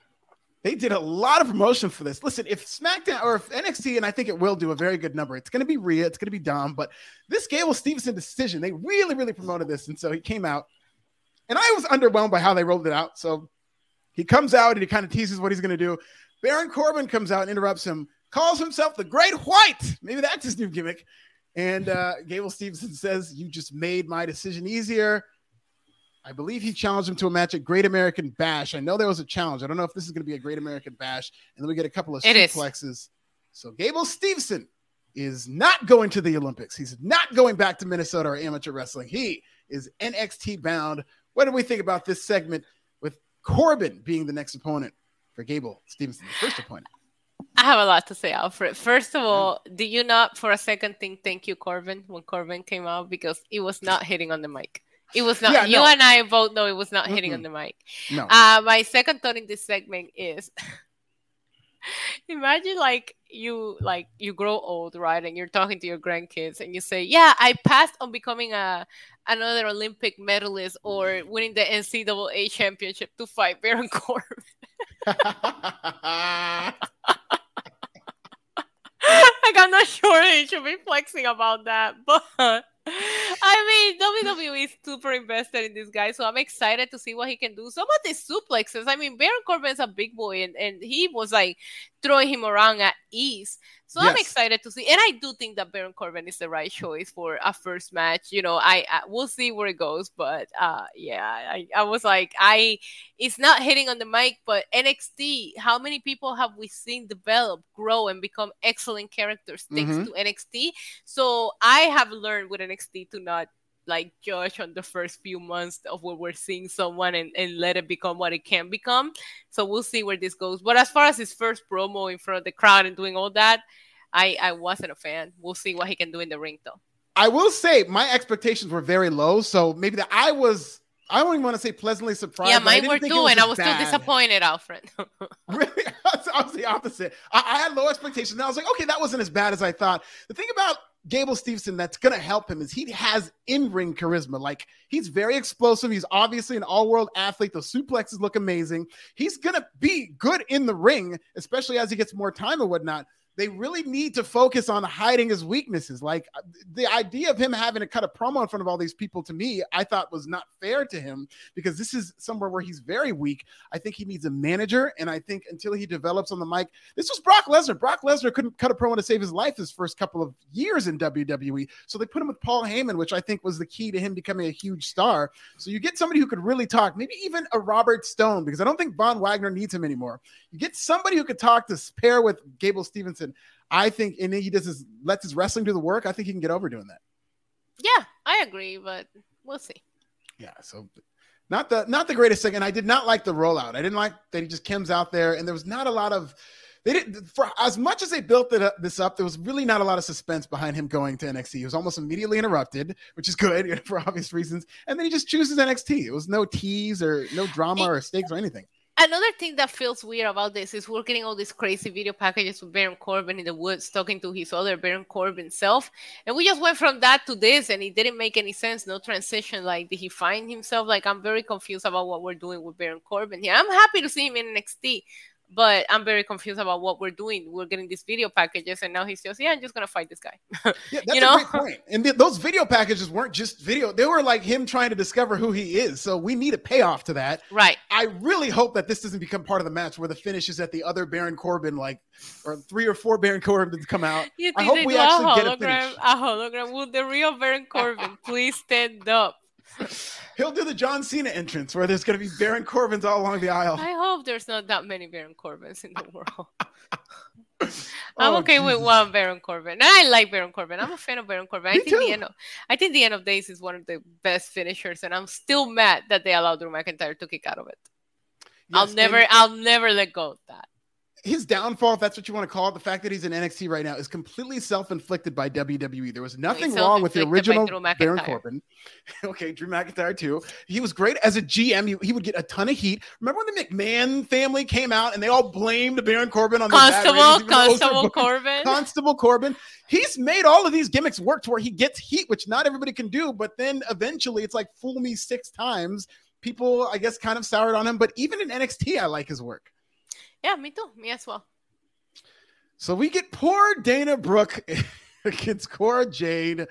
they did a lot of promotion for this. Listen, if SmackDown or if NXT, and I think it will do a very good number, it's going to be Rhea, it's going to be Dom, but this Gable Steveson decision, they really, really promoted this. And so he came out, and I was underwhelmed by how they rolled it out. So he comes out and he kind of teases what he's going to do. Baron Corbin comes out and interrupts him, calls himself the Great White. Maybe that's his new gimmick. And uh, Gable Steveson says, You just made my decision easier. I believe he challenged him to a match at Great American Bash. I know there was a challenge. I don't know if this is going to be a Great American Bash. And then we get a couple of it suplexes. Is. So Gable Steveson is not going to the Olympics. He's not going back to Minnesota or amateur wrestling. He is NXT bound. What do we think about this segment with Corbin being the next opponent for Gable Steveson, the first opponent? I have a lot to say, Alfred. First of all, do you not for a second think thank you, Corbin, when Corbin came out because it was not hitting on the mic? It was not. Yeah, you no. and I both know it was not hitting on the mic. No. Uh, my second thought in this segment is imagine like you like you grow old right and you're talking to your grandkids and you say yeah i passed on becoming a another olympic medalist or winning the ncaa championship to fight baron corbin like i'm not sure they should be flexing about that but I mean, WWE is super invested in this guy, so I'm excited to see what he can do. Some of these suplexes, I mean, Baron Corbin is a big boy, and, and he was like throwing him around at ease. So yes. I'm excited to see, and I do think that Baron Corbin is the right choice for a first match. You know, I, I we'll see where it goes, but uh, yeah, I, I was like, I it's not hitting on the mic, but NXT, how many people have we seen develop, grow, and become excellent characters thanks mm-hmm. to NXT? So I have learned with NXT to not like judge on the first few months of what we're seeing someone and, and let it become what it can become. So we'll see where this goes. But as far as his first promo in front of the crowd and doing all that, I, I wasn't a fan. We'll see what he can do in the ring though. I will say my expectations were very low. So maybe that I was I don't even want to say pleasantly surprised. Yeah, mine were too, and I was bad. still disappointed, Alfred. really? I was the opposite. I, I, had low expectations. And I was like, okay, that wasn't as bad as I thought. The thing about Gable Steveson that's going to help him is he has in ring charisma. Like he's very explosive. He's obviously an all world athlete. The suplexes look amazing. He's going to be good in the ring, especially as he gets more time and whatnot they really need to focus on hiding his weaknesses. Like uh, the idea of him having to cut a promo in front of all these people to me, I thought was not fair to him because this is somewhere where he's very weak. I think he needs a manager. And I think until he develops on the mic, this was Brock Lesnar. Brock Lesnar couldn't cut a promo to save his life his first couple of years in WWE. So they put him with Paul Heyman, which I think was the key to him becoming a huge star. So you get somebody who could really talk, maybe even a Robert Stone, because I don't think Von Wagner needs him anymore. You get somebody who could talk to pair with Gable Steveson. I think, and he does his lets his wrestling do the work. I think he can get over doing that. Yeah, I agree, but we'll see. Yeah, so not the not the greatest thing, and I did not like the rollout. I didn't like that he just comes out there, and there was not a lot of they didn't for as much as they built it up, this up. There was really not a lot of suspense behind him going to NXT. He was almost immediately interrupted, which is good for obvious reasons. And then he just chooses NXT. It was no tease or no drama or stakes or anything another thing that feels weird about this is we're getting all these crazy video packages with Baron Corbin in the woods talking to his other Baron Corbin self. And we just went from that to this and it didn't make any sense. No transition. Like, did he find himself? Like, I'm very confused about what we're doing with Baron Corbin here. I'm happy to see him in NXT but I'm very confused about what we're doing. We're getting these video packages, and now he's just, yeah, I'm just gonna fight this guy. yeah, that's you know? a great point. And th- those video packages weren't just video; they were like him trying to discover who he is. So we need a payoff to that. Right. I really hope that this doesn't become part of the match where the finish is at the other Baron Corbin, like, or three or four Baron Corbins come out. I hope we actually get a finish. A hologram with the real Baron Corbin. Please stand up. He'll do the John Cena entrance where there's going to be Baron Corbins all along the aisle. I hope there's not that many Baron Corbins in the world. I'm oh, okay Jesus. with one Baron Corbin. I like Baron Corbin. I'm a fan of Baron Corbin. I think too. the end of I think the end of days is one of the best finishers, and I'm still mad that they allowed Drew McIntyre to kick out of it. Yes, I'll never I'll never let go of that his downfall, if that's what you want to call it, the fact that he's in NXT right now is completely self-inflicted by WWE. There was nothing wrong with the original Baron Corbin. okay, Drew McIntyre too. He was great as a GM. He, he, would get a ton of heat. Remember when the McMahon family came out and they all blamed Baron Corbin on Constable, the oh, Constable Corbin, Constable Corbin. He's made all of these gimmicks work to where he gets heat, which not everybody can do. But then eventually, it's like fool me six times. People, I guess, kind of soured on him. But even in NXT, I like his work. Yeah, me too. Me as well. So we get poor Dana Brooke against Cora Jade.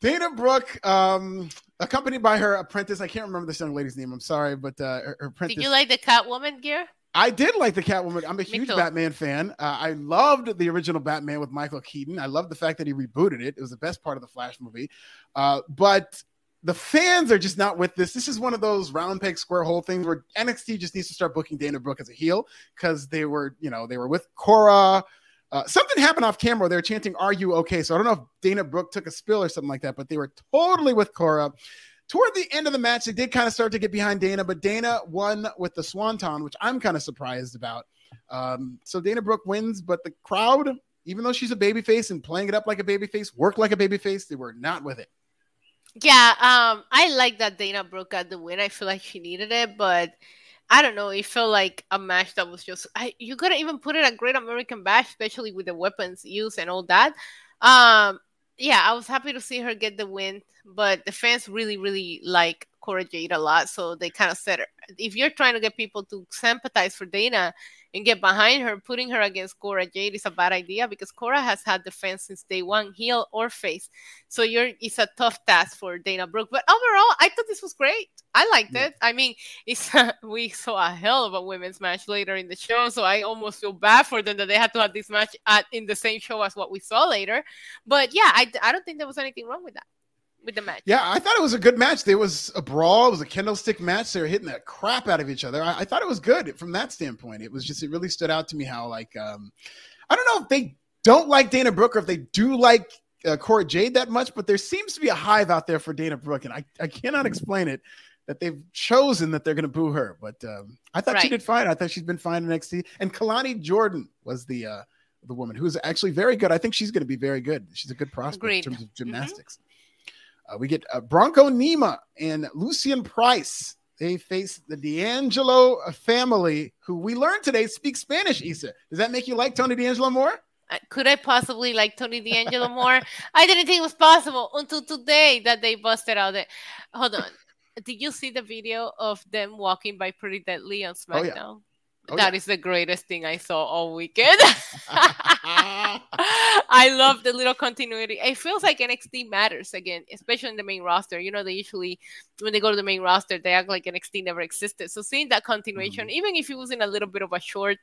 Dana Brooke, um, accompanied by her apprentice. I can't remember this young lady's name. I'm sorry, but uh, her, her apprentice. Did you like the Catwoman gear? I did like the Catwoman. I'm a huge Batman fan. Uh, I loved the original Batman with Michael Keaton. I love the fact that he rebooted it. It was the best part of the Flash movie. Uh, but the fans are just not with this. This is one of those round peg square hole things where NXT just needs to start booking Dana Brooke as a heel because they were, you know, they were with Cora. Uh, something happened off camera. They were chanting, "Are you okay?" So I don't know if Dana Brooke took a spill or something like that, but they were totally with Cora. Toward the end of the match, they did kind of start to get behind Dana, but Dana won with the Swanton, which I'm kind of surprised about. Um, so Dana Brooke wins, but the crowd, even though she's a babyface and playing it up like a babyface, worked like a babyface, they were not with it. Yeah, um, I like that Dana broke out the win. I feel like she needed it, but I don't know. It felt like a match that was just I, you couldn't even put it a Great American Bash, especially with the weapons used and all that. Um, yeah, I was happy to see her get the win, but the fans really, really like Cora Jade a lot, so they kind of said, if you're trying to get people to sympathize for Dana, and get behind her, putting her against Cora Jade is a bad idea because Cora has had defense since day one, heel or face. So you're it's a tough task for Dana Brooke. But overall, I thought this was great. I liked yeah. it. I mean, it's we saw a hell of a women's match later in the show, so I almost feel bad for them that they had to have this match at in the same show as what we saw later. But yeah, I, I don't think there was anything wrong with that with the match. Yeah, I thought it was a good match. There was a brawl. It was a candlestick match. They were hitting the crap out of each other. I, I, thought it was good from that standpoint. It was just it really stood out to me how like um, I don't know if they don't like Dana Brooke or if they do like uh, Cora Jade that much, but there seems to be a hive out there for Dana Brooke, and I, I cannot explain it. That they've chosen that they're going to boo her, but um, I thought right. she did fine. I thought she's been fine in NXT. And Kelani Jordan was the uh, the woman who's actually very good. I think she's going to be very good. She's a good prospect Agreed. in terms of mm-hmm. gymnastics. Mm-hmm. Uh, we get uh, Bronco Nima and Lucien Price. They face the D'Angelo family, who we learned today speak Spanish. Isa, does that make you like Tony D'Angelo more? could I possibly like Tony D'Angelo more? I didn't think it was possible until today that they busted out it. Hold on. Did you see the video of them walking by Pretty Deadly on SmackDown? Oh, yeah. Oh, that yeah. is the greatest thing I saw all weekend. I love the little continuity. It feels like NXT matters again, especially in the main roster. You know, they usually, when they go to the main roster, they act like NXT never existed. So seeing that continuation, mm-hmm. even if it was in a little bit of a short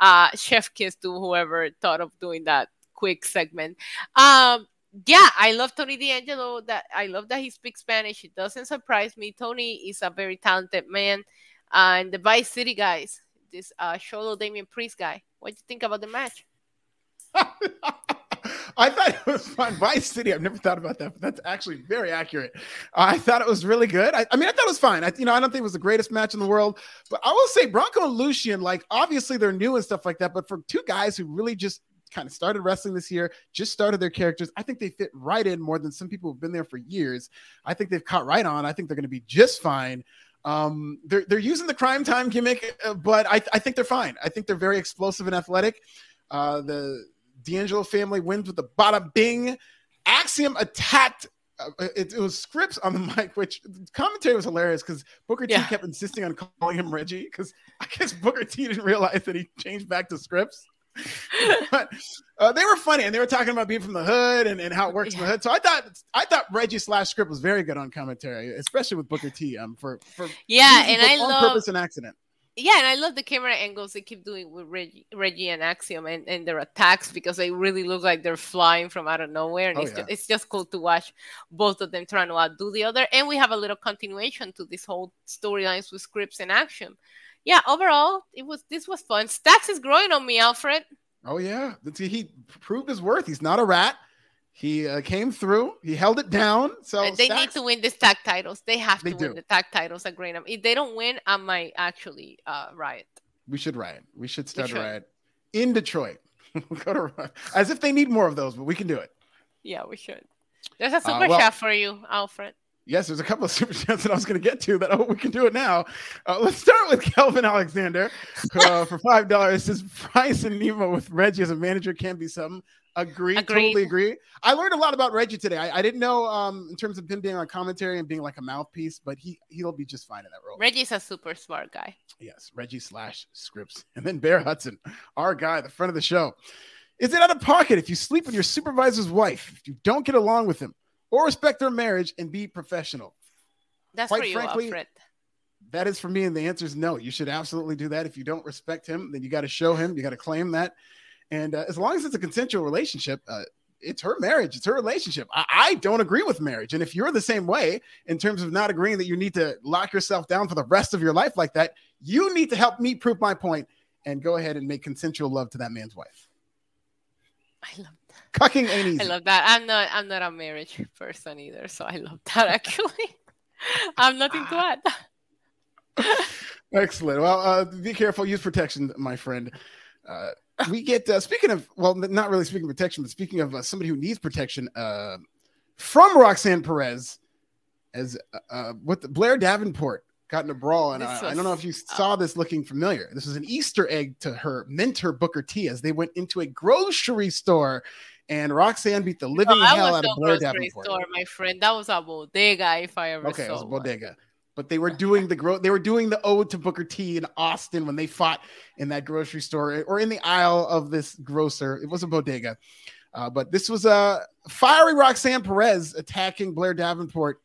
uh, chef kiss to whoever thought of doing that quick segment. Um, yeah, I love Tony D'Angelo. That I love that he speaks Spanish. It doesn't surprise me. Tony is a very talented man. Uh, and the Vice City guys, this uh Xolo Damian Priest guy. What do you think about the match? I thought it was fun. Vice City. I've never thought about that, but that's actually very accurate. Uh, I thought it was really good. I, I, mean, I thought it was fine. I, you know, I don't think it was the greatest match in the world, but I will say Bronco and Lucian, like obviously they're new and stuff like that, but for two guys who really just kind of started wrestling this year, just started their characters, I think they fit right in more than some people who've been there for years. I think they've caught right on. I think they're going to be just fine. Um, they're they're using the crime time gimmick, uh, but I, I think they're fine. I think they're very explosive and athletic. Uh, the D'Angelo family wins with the bada bing. Axiom attacked. Uh, it, it, was Scrypts on the mic, which commentary was hilarious because Booker yeah. T kept insisting on calling him Reggie because I guess Booker T didn't realize that he changed back to Scrypts. but uh, they were funny and they were talking about being from the hood and, and how it works yeah. in the hood. So I thought I thought Reggie slash script was very good on commentary, especially with Booker T. Um, for for yeah, and I on love purpose and accident. Yeah, and I love the camera angles they keep doing with Reggie, Reggie and Axiom and, and their attacks because they really look like they're flying from out of nowhere. And oh, it's, yeah. just, it's just cool to watch both of them trying to outdo the other. And we have a little continuation to this whole storylines with Scrypts and Axiom yeah, overall, it was this was fun. Stacks is growing on me, Alfred. Oh yeah, he proved his worth. He's not a rat. He uh, came through. He held it down. So they Stacks, need to win the tag titles. They have they to do. win the tag titles at Greenham. If they don't win, I might actually uh, riot. We should riot. We should start we should. riot in Detroit. go to as if they need more of those, but we can do it. Yeah, we should. There's a uh, super uh, well, chat for you, Alfred. Yes, there's a couple of super chats that I was going to get to that oh, we can do it now. Uh, let's start with Kelvin Alexander uh, for five dollars. Says Price and Nima with Reggie as a manager can be something. Agree, totally agree. I learned a lot about Reggie today. I, I didn't know um, in terms of him being on commentary and being like a mouthpiece, but he he'll be just fine in that role. Reggie's a super smart guy. Yes, Reggie slash Scrypts, and then Bear Hudson, our guy, the front of the show. Is it out of pocket if you sleep with your supervisor's wife if you don't get along with him? Or respect their marriage and be professional. That's Quite frankly, Alfred. That is for me, and the answer is no. You should absolutely do that. If you don't respect him, then you got to show him. You got to claim that. And uh, as long as it's a consensual relationship, uh, it's her marriage, it's her relationship. I, I, don't agree with marriage. And if you're the same way in terms of not agreeing that you need to lock yourself down for the rest of your life like that, you need to help me prove my point and go ahead and make consensual love to that man's wife. I love Cucking ain't easy. I love that. I'm not I'm not a marriage person either, so I love that actually. I'm nothing to add. Excellent. Well, uh, be careful. Use protection, my friend. Uh, we get uh, speaking of well, not really speaking of protection, but speaking of uh, somebody who needs protection uh, from Roxanne Perez, as uh, uh with Blair Davenport got in a brawl, and I, I, don't know if you saw this looking familiar. This was an Easter egg to her mentor Booker T as they went into a grocery store and Roxanne beat the living no, hell out of Blair Davenport. Store, my friend, that was a bodega if I ever okay, saw. Okay, it was a bodega. But they were doing the gro- they were doing the ode to Booker T in Austin when they fought in that grocery store or in the aisle of this grocer. It was a bodega. Uh, but this was a fiery Roxanne Perez attacking Blair Davenport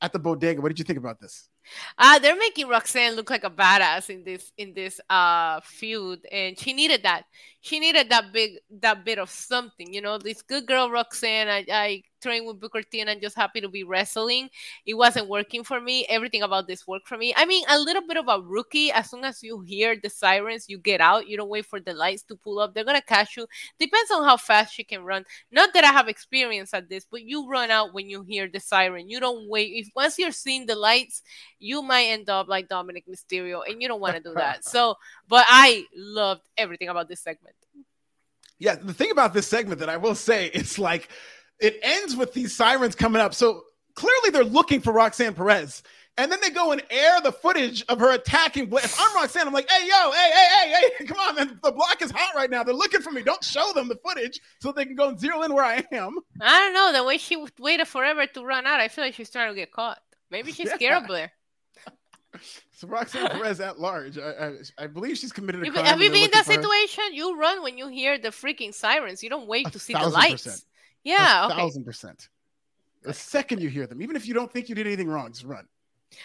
at the bodega. What did you think about this? Uh, they're making Roxanne look like a badass in this in this uh feud, and she needed that. She needed that big that bit of something, you know. This good girl Roxanne. I, I trained with Booker T and I'm just happy to be wrestling. It wasn't working for me. Everything about this worked for me. I mean, a little bit of a rookie. As soon as you hear the sirens, you get out. You don't wait for the lights to pull up. They're gonna catch you. Depends on how fast she can run. Not that I have experience at this, but you run out when you hear the siren. You don't wait. If once you're seeing the lights, you might end up like Dominic Mysterio, and you don't want to do that. So, but I loved everything about this segment. Yeah, the thing about this segment that I will say it's like it ends with these sirens coming up. So clearly they're looking for Roxanne Perez. And then they go and air the footage of her attacking. If I'm Roxanne, I'm like, hey, yo, hey, hey, hey, hey, come on, man. The block is hot right now. They're looking for me. Don't show them the footage so they can go and zero in where I am. I don't know. The way she waited forever to run out, I feel like she's trying to get caught. Maybe she's yeah. scared of Blair. So Roxanne Perez at large, I, I, I believe she's committed a crime. Have you been in that situation? You run when you hear the freaking sirens. You don't wait a to see the lights. Percent. Yeah, a okay. thousand percent. The second you hear them, even if you don't think you did anything wrong, just run.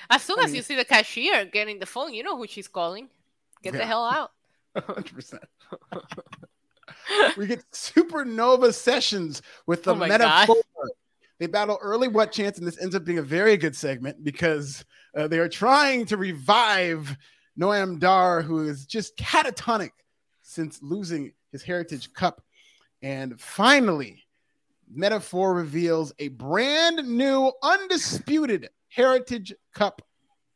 As soon I as mean, you see the cashier getting the phone, you know who she's calling. Get yeah. the hell out. 100%. we get supernova sessions with the oh Meta-Four. They battle early what chance, and this ends up being a very good segment because uh, they are trying to revive Noam Dar, who is just catatonic since losing his Heritage Cup. And finally, Meta-Four reveals a brand new, undisputed Heritage Cup.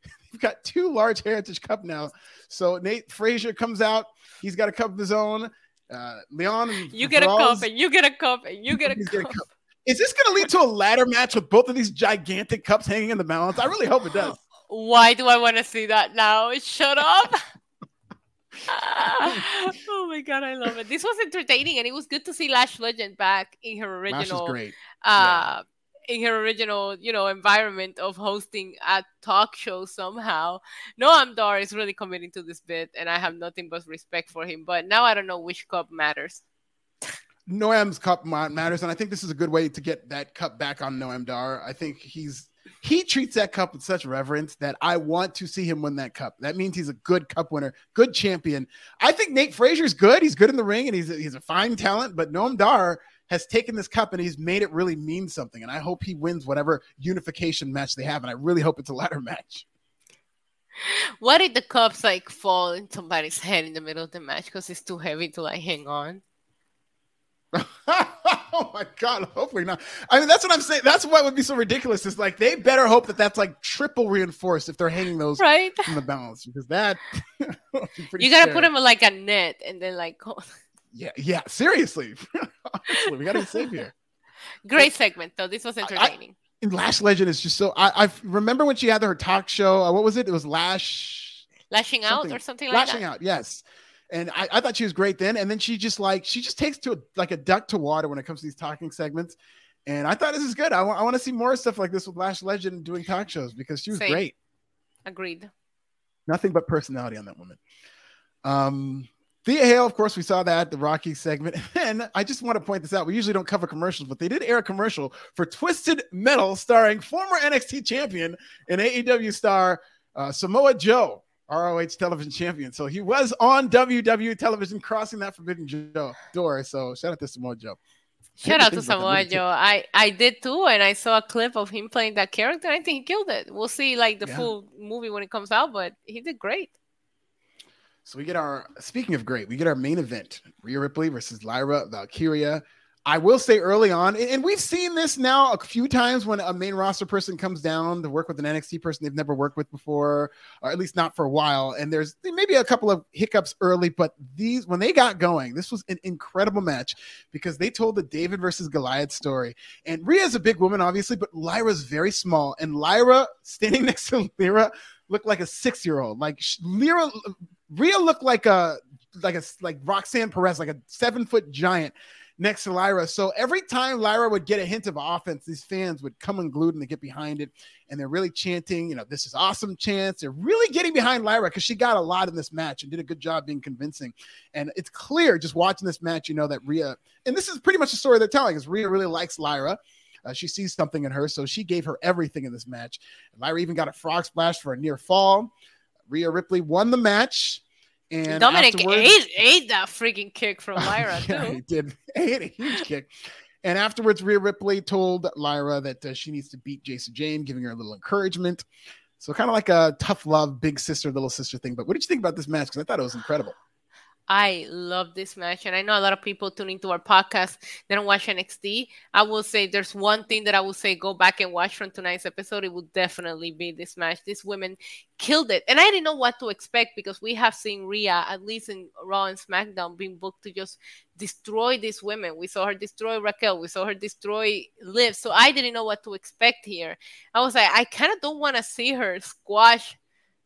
We've got two large Heritage Cup now. So Nate Frazer comes out. He's got a cup of his own. Uh, Leon, you get a cup, and you get a cup, and you get a cup. a cup. Is this going to lead to a ladder match with both of these gigantic cups hanging in the balance? I really hope it does. Why do I want to see that now? Shut up. oh my god, I love it. This was entertaining, and it was good to see Lash Legend back in her original. great. Uh, yeah. In her original, you know, environment of hosting a talk show somehow. Noam Dar is really committing to this bit, and I have nothing but respect for him. But now I don't know which cup matters. Noam's cup matters, and I think this is a good way to get that cup back on Noam Dar. I think he's he treats that cup with such reverence that I want to see him win that cup. That means he's a good cup winner, good champion. I think Nate Frazer's good. He's good in the ring and he's a, he's a fine talent, but Noam Dar has taken this cup and he's made it really mean something. And I hope he wins whatever unification match they have. And I really hope it's a ladder match. What if the cups like fall in somebody's head in the middle of the match because it's too heavy to like hang on? oh my god! Hopefully not. I mean, that's what I'm saying. That's what would be so ridiculous. Is like they better hope that that's like triple reinforced if they're hanging those right from the balance because that you gotta scary. put them in like a net and then like. yeah, yeah. Seriously, Honestly, we gotta be safe here. Great segment though. This was entertaining. I, and Lash Legend is just so. I, I remember when she had her talk show. Uh, what was it? It was Lash. Lashing out or something like lashing that. Lashing out, yes and I, I, thought she was great then. And then she just like she just takes to a, like a duck to water when it comes to these talking segments. And I thought this is good. I, w- I want to see more stuff like this with Lash Legend doing talk shows because she was Same. great. Agreed. Nothing but personality on that woman. Um, Thea Hail, of course, we saw that the Rocky segment. And I just want to point this out. We usually don't cover commercials, but they did air a commercial for Twisted Metal starring former NXT champion and AEW star uh, Samoa Joe. ROH television champion. So he was on WWE television crossing that forbidden door. So shout out to Samoa Joe. Shout out to Samoa Joe. I, I did too, and I saw a clip of him playing that character. I think he killed it. We'll see like the yeah. full movie when it comes out, but he did great. So we get our speaking of great, we get our main event: Rhea Ripley versus Lyra Valkyria. I will say early on, and we've seen this now a few times when a main roster person comes down to work with an NXT person they've never worked with before, or at least not for a while. And there's maybe a couple of hiccups early, but these, when they got going, this was an incredible match because they told the David versus Goliath story. And Rhea's a big woman, obviously, but Lyra's very small. And Lyra standing next to Lyra looked like a six year old. Like Lyra, Rhea looked like a, like a, like Roxanne Perez, like a seven foot giant next to Lyra. So every time Lyra would get a hint of offense, these fans would come unglued and they get behind it. And they're really chanting, you know, this is awesome chance. They're really getting behind Lyra because she got a lot in this match and did a good job being convincing. And it's clear just watching this match, you know, that Rhea, and this is pretty much the story they're telling, is Rhea really likes Lyra. Uh, she sees something in her, so she gave her everything in this match. Lyra even got a frog splash for a near fall. Rhea Ripley won the match. And Dominic ate, ate that freaking kick from Lyra yeah, too. He did. Ate a huge kick. And afterwards, Rhea Ripley told Lyra that uh, she needs to beat Jacy Jayne, giving her a little encouragement. So kind of like a tough love, big sister, little sister thing. But what did you think about this match? Because I thought it was incredible. I love this match, and I know a lot of people tuning to our podcast they don't watch NXT. I will say there's one thing that I will say go back and watch from tonight's episode. It will definitely be this match. These women killed it, and I didn't know what to expect because we have seen Rhea at least in Raw and SmackDown being booked to just destroy these women. We saw her destroy Raquel. We saw her destroy Liv. So I didn't know what to expect here. I was like, I kind of don't want to see her squash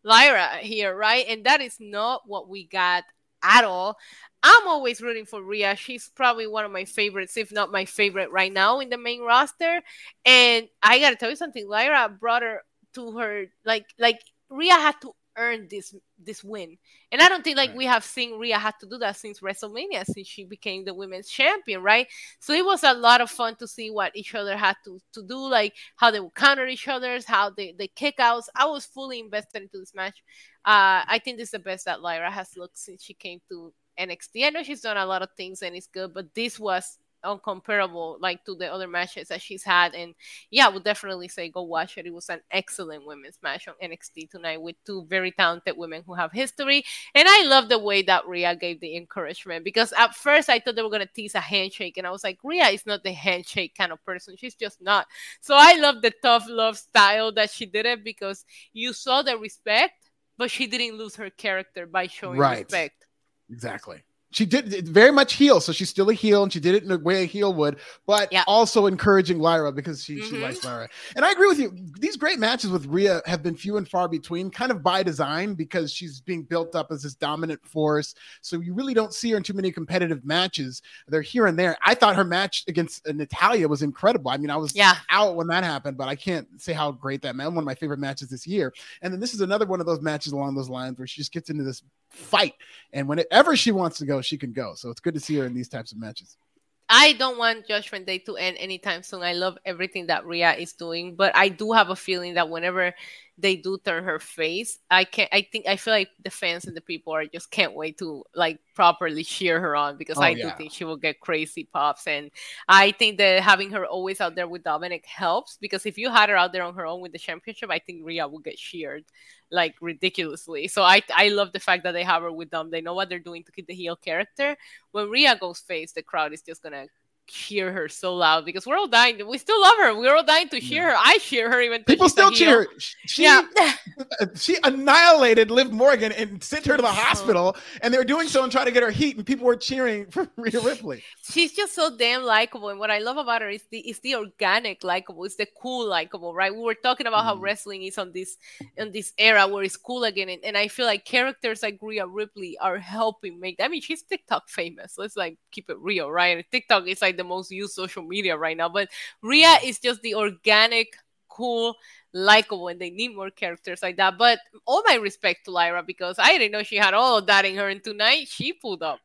Lyra here, right? And that is not what we got at all. I'm always rooting for Rhea. She's probably one of my favorites, if not my favorite right now in the main roster. And I gotta tell you something, Lyra brought her to her like like Rhea had to earn this this win. And I don't think like right. we have seen Rhea had to do that since WrestleMania, since she became the women's champion, right? So it was a lot of fun to see what each other had to, to do, like how they would counter each other's, how they, they kickouts. I was fully invested into this match. Uh, I think this is the best that Lyra has looked since she came to NXT. I know she's done a lot of things and it's good, but this was uncomparable like to the other matches that she's had. And yeah i would definitely say go watch it. It was an excellent women's match on nxt tonight with two very talented women who have history. And i love the way that Rhea gave the encouragement because at first i thought they were going to tease a handshake and i was like Rhea is not the handshake kind of person. She's just not. So i love the tough love style that she did it because you saw the respect but she didn't lose her character by showing right. respect. Exactly she did very much heel, so she's still a heel, and she did it in a way a heel would, but also encouraging Lyra because she, mm-hmm. she likes Lyra. And I agree with you. These great matches with Rhea have been few and far between, kind of by design, because she's being built up as this dominant force. So you really don't see her in too many competitive matches. They're here and there. I thought her match against Natalya was incredible. I mean, I was yeah. out when that happened, but I can't say how great that man. One of my favorite matches this year. And then this is another one of those matches along those lines where she just gets into this fight, and whenever she wants to go she can go. So it's good to see her in these types of matches. I don't want Judgment Day to end anytime soon. I love everything that Rhea is doing, but I do have a feeling that whenever they do turn her face, I can't. I think I feel like the fans and the people are just can't wait to like properly cheer her on because oh, I yeah. do think she will get crazy pops. And I think that having her always out there with Dominic helps because if you had her out there on her own with the championship, I think Rhea will get cheered like ridiculously. So I I love the fact that they have her with them. They know what they're doing to keep the heel character. When Rhea goes face, the crowd is just gonna cheer her so loud because we're all dying. We still love her. We're all dying to hear yeah. her. I hear her even. People still cheer. She, yeah. she annihilated Liv Morgan and sent her to the hospital, and they were doing so and trying to get her heat, and people were cheering for Rhea Ripley. She's just so damn likable, and what I love about her is the is the organic likable. It's the cool likable, right? We were talking about mm. how wrestling is on this in this era where it's cool again, and, and I feel like characters like Rhea Ripley are helping make. I mean, she's TikTok famous. Let's like keep it real, right? TikTok is like the most used social media right now. But Rhea mm. is just the organic, cool, likable, and they need more characters like that. But all my respect to Lyra because I didn't know she had all of that in her, and tonight she pulled up.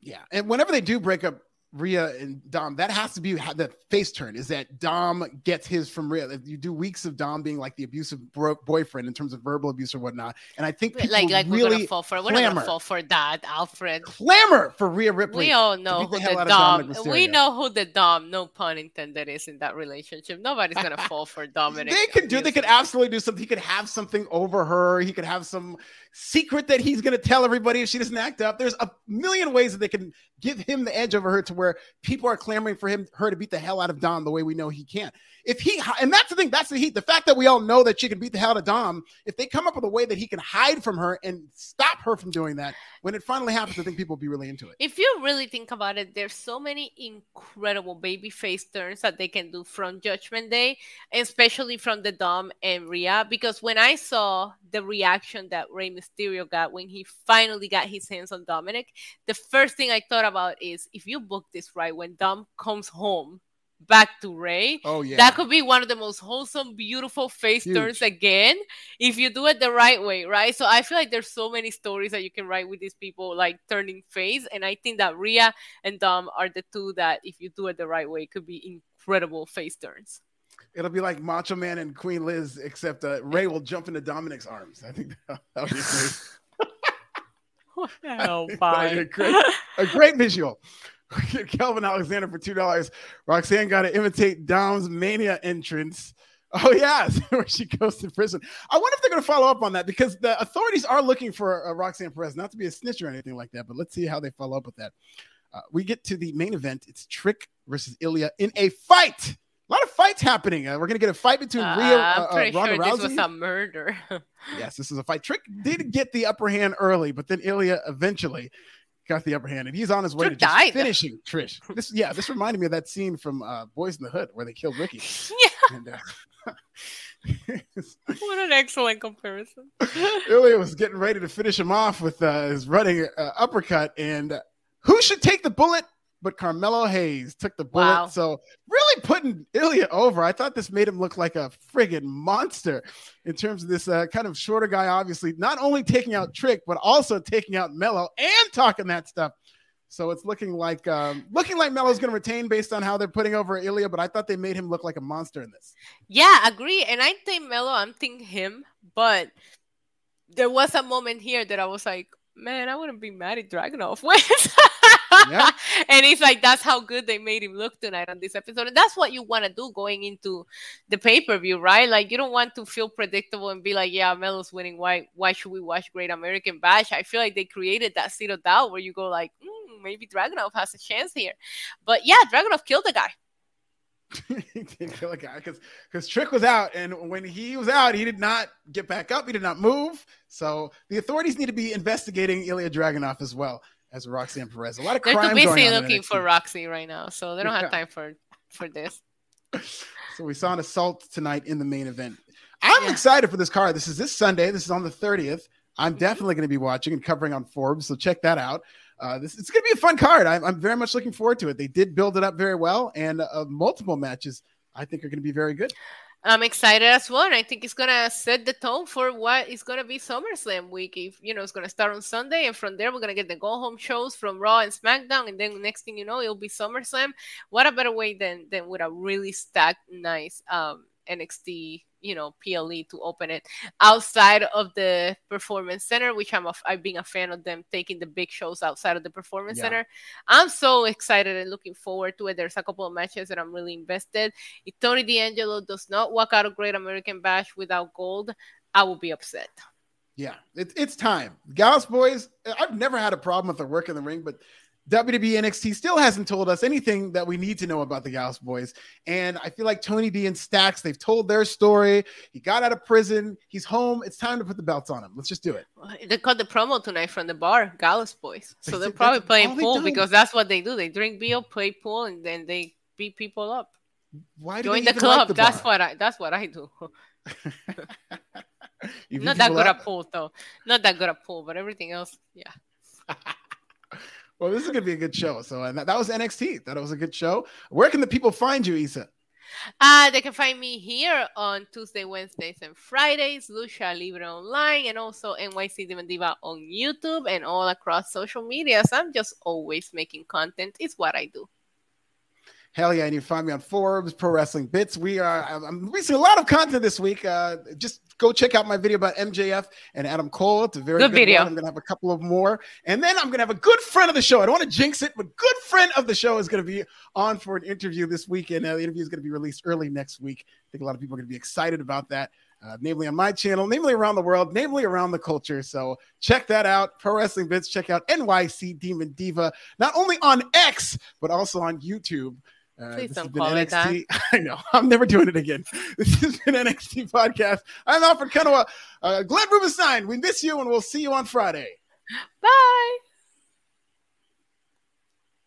Yeah, and whenever they do break up Rhea and Dom, that has to be the face turn. Is that Dom gets his from Rhea? You do weeks of Dom being like the abusive bro- boyfriend in terms of verbal abuse or whatnot, and I think people like like really we're gonna fall for we're gonna fall for that, Alfred. Clamor for Rhea Ripley. We all know who the, Dom. We know who the Dom, no pun intended, is in that relationship. Nobody's gonna fall for Dominic. They could do. They could absolutely do something. He could have something over her. He could have some secret that he's going to tell everybody if she doesn't act up. There's a million ways that they can give him the edge over her to where people are clamoring for him, her to beat the hell out of Dom the way we know he can if he and that's the thing, that's the heat. The fact that we all know that she can beat the hell out of Dom, if they come up with a way that he can hide from her and stop her from doing that, when it finally happens, I think people will be really into it. If you really think about it, there's so many incredible baby face turns that they can do from Judgment Day, especially from the Dom and Rhea. Because when I saw the reaction that Rey Mysterio got when he finally got his hands on Dominic, the first thing I thought about is if you book this right, when Dom comes home back to Rey. Oh yeah, that could be one of the most wholesome, beautiful face Huge. turns again if you do it the right way, right? So I feel like there's so many stories that you can write with these people like turning face, and I think that Rhea and Dom are the two that if you do it the right way could be incredible face turns. It'll be like Macho Man and Queen Liz, except uh, Rey will jump into Dominic's arms. I think that would be great. oh, fine. a, great, a great visual. Kelvin Alexander for two dollars. Roxanne got to imitate Dom's mania entrance Oh yeah, where she goes to prison. I wonder if they're going to follow up on that because the authorities are looking for uh, Roxanne Perez, not to be a snitch or anything like that. But let's see how they follow up with that. Uh, we get to the main event. It's Trick versus Ilja in a fight. A lot of fights happening. Uh, we're going to get a fight between uh, Rio uh, I'm pretty Ronda sure Rousey. this was a murder. yes, this is a fight. Trick did get the upper hand early, but then Ilja eventually got the upper hand, and he's on his way to just finishing Trick. This, yeah, this reminded me of that scene from uh, Boys in the Hood where they killed Ricky. yeah. And, uh, What an excellent comparison. Ilja was getting ready to finish him off with uh, his running uh, uppercut, and uh, who should take the bullet? But Carmelo Hayes took the bullet. Wow. So really putting Ilja over. I thought this made him look like a friggin' monster in terms of this uh, kind of shorter guy, obviously, not only taking out Trick, but also taking out Melo and talking that stuff. So it's looking like um, looking like Melo's going to retain based on how they're putting over Ilja, but I thought they made him look like a monster in this. Yeah, agree. And I think Melo, I'm thinking him, but there was a moment here that I was like, man, I wouldn't be mad at Dragunov. Yeah. and it's like, that's how good they made him look tonight on this episode. And that's what you want to do going into the pay per view, right? Like, you don't want to feel predictable and be like, yeah, Melo's winning. Why, why should we watch Great American Bash? I feel like they created that seed of doubt where you go, like, mm, maybe Dragunov has a chance here. But yeah, Dragunov killed the guy. he didn't kill a guy because because Trick was out, and when he was out, he did not get back up. He did not move. So the authorities need to be investigating Ilja Dragunov as well as Roxanne Perez. A lot of They're crime too busy looking for Roxy right now, so they don't Yeah. have time for for this. So we saw an assault tonight in the main event. I'm Yeah. excited for this card. This is this Sunday. This is on the 30th. I'm Mm-hmm. definitely going to be watching and covering on Forbes, so check that out. Uh, this it's going to be a fun card. I'm, I'm very much looking forward to it. They did build it up very well, and uh, multiple matches I think are going to be very good. I'm excited as well, and I think it's gonna set the tone for what is gonna be SummerSlam week. If you know, it's gonna start on Sunday, and from there we're gonna get the go home shows from Raw and SmackDown, and then next thing you know, it'll be SummerSlam. What a better way than than with a really stacked, nice um NXT, you know, PLE to open it outside of the Performance Center, which I'm a, I've been a fan of them taking the big shows outside of the Performance Yeah. Center. I'm so excited and looking forward to it. There's a couple of matches that I'm really invested. If Tony D'Angelo does not walk out of Great American Bash without gold, I will be upset. Yeah, it's it's time. Gallus boys, I've never had a problem with their work in the ring, but WWE NXT still hasn't told us anything that we need to know about the Gallus boys. And I feel like Tony D and Stacks, they've told their story. He got out of prison. He's home. It's time to put the belts on him. Let's just do it. They cut the promo tonight from the bar, Gallus Boys. So They they're probably playing pool do. because that's what they do. They drink beer, play pool, and then they beat people up. Why do Join the even like club. the that's what I. That's what I do. Not that good up? at pool though. Not that good at pool, but everything else, yeah. Well, this is going to be a good show. So and that, that was NXT. That was a good show. Where can the people find you, Isa? Uh, they can find me here on Tuesday, Wednesdays, and Fridays, Lucha Libre Online, and also NYC Demon Diva on YouTube and all across social media. So I'm just always making content. It's what I do. Hell yeah, and you find me on Forbes, Pro Wrestling Bits. We are I'm- I'm releasing a lot of content this week. Uh, just go check out my video about MJF and Adam Cole. It's a very Good good, video. one. I'm gonna have a couple of more, and then I'm gonna have a good friend of the show. I don't want to jinx it, but good friend of the show is gonna be on for an interview this week, and uh, the interview is gonna be released early next week. I think a lot of people are gonna be excited about that. Uh, namely on my channel, namely around the world, namely around the culture. So check that out. Pro Wrestling Bits. Check out NYC Demon Diva, not only on X but also on YouTube. Uh, Please don't call it that. I know. I'm never doing it again. This has been NXT podcast. I'm Alfred Konuwa. Uh, Glenn Rubenstein. We miss you, and we'll see you on Friday. Bye.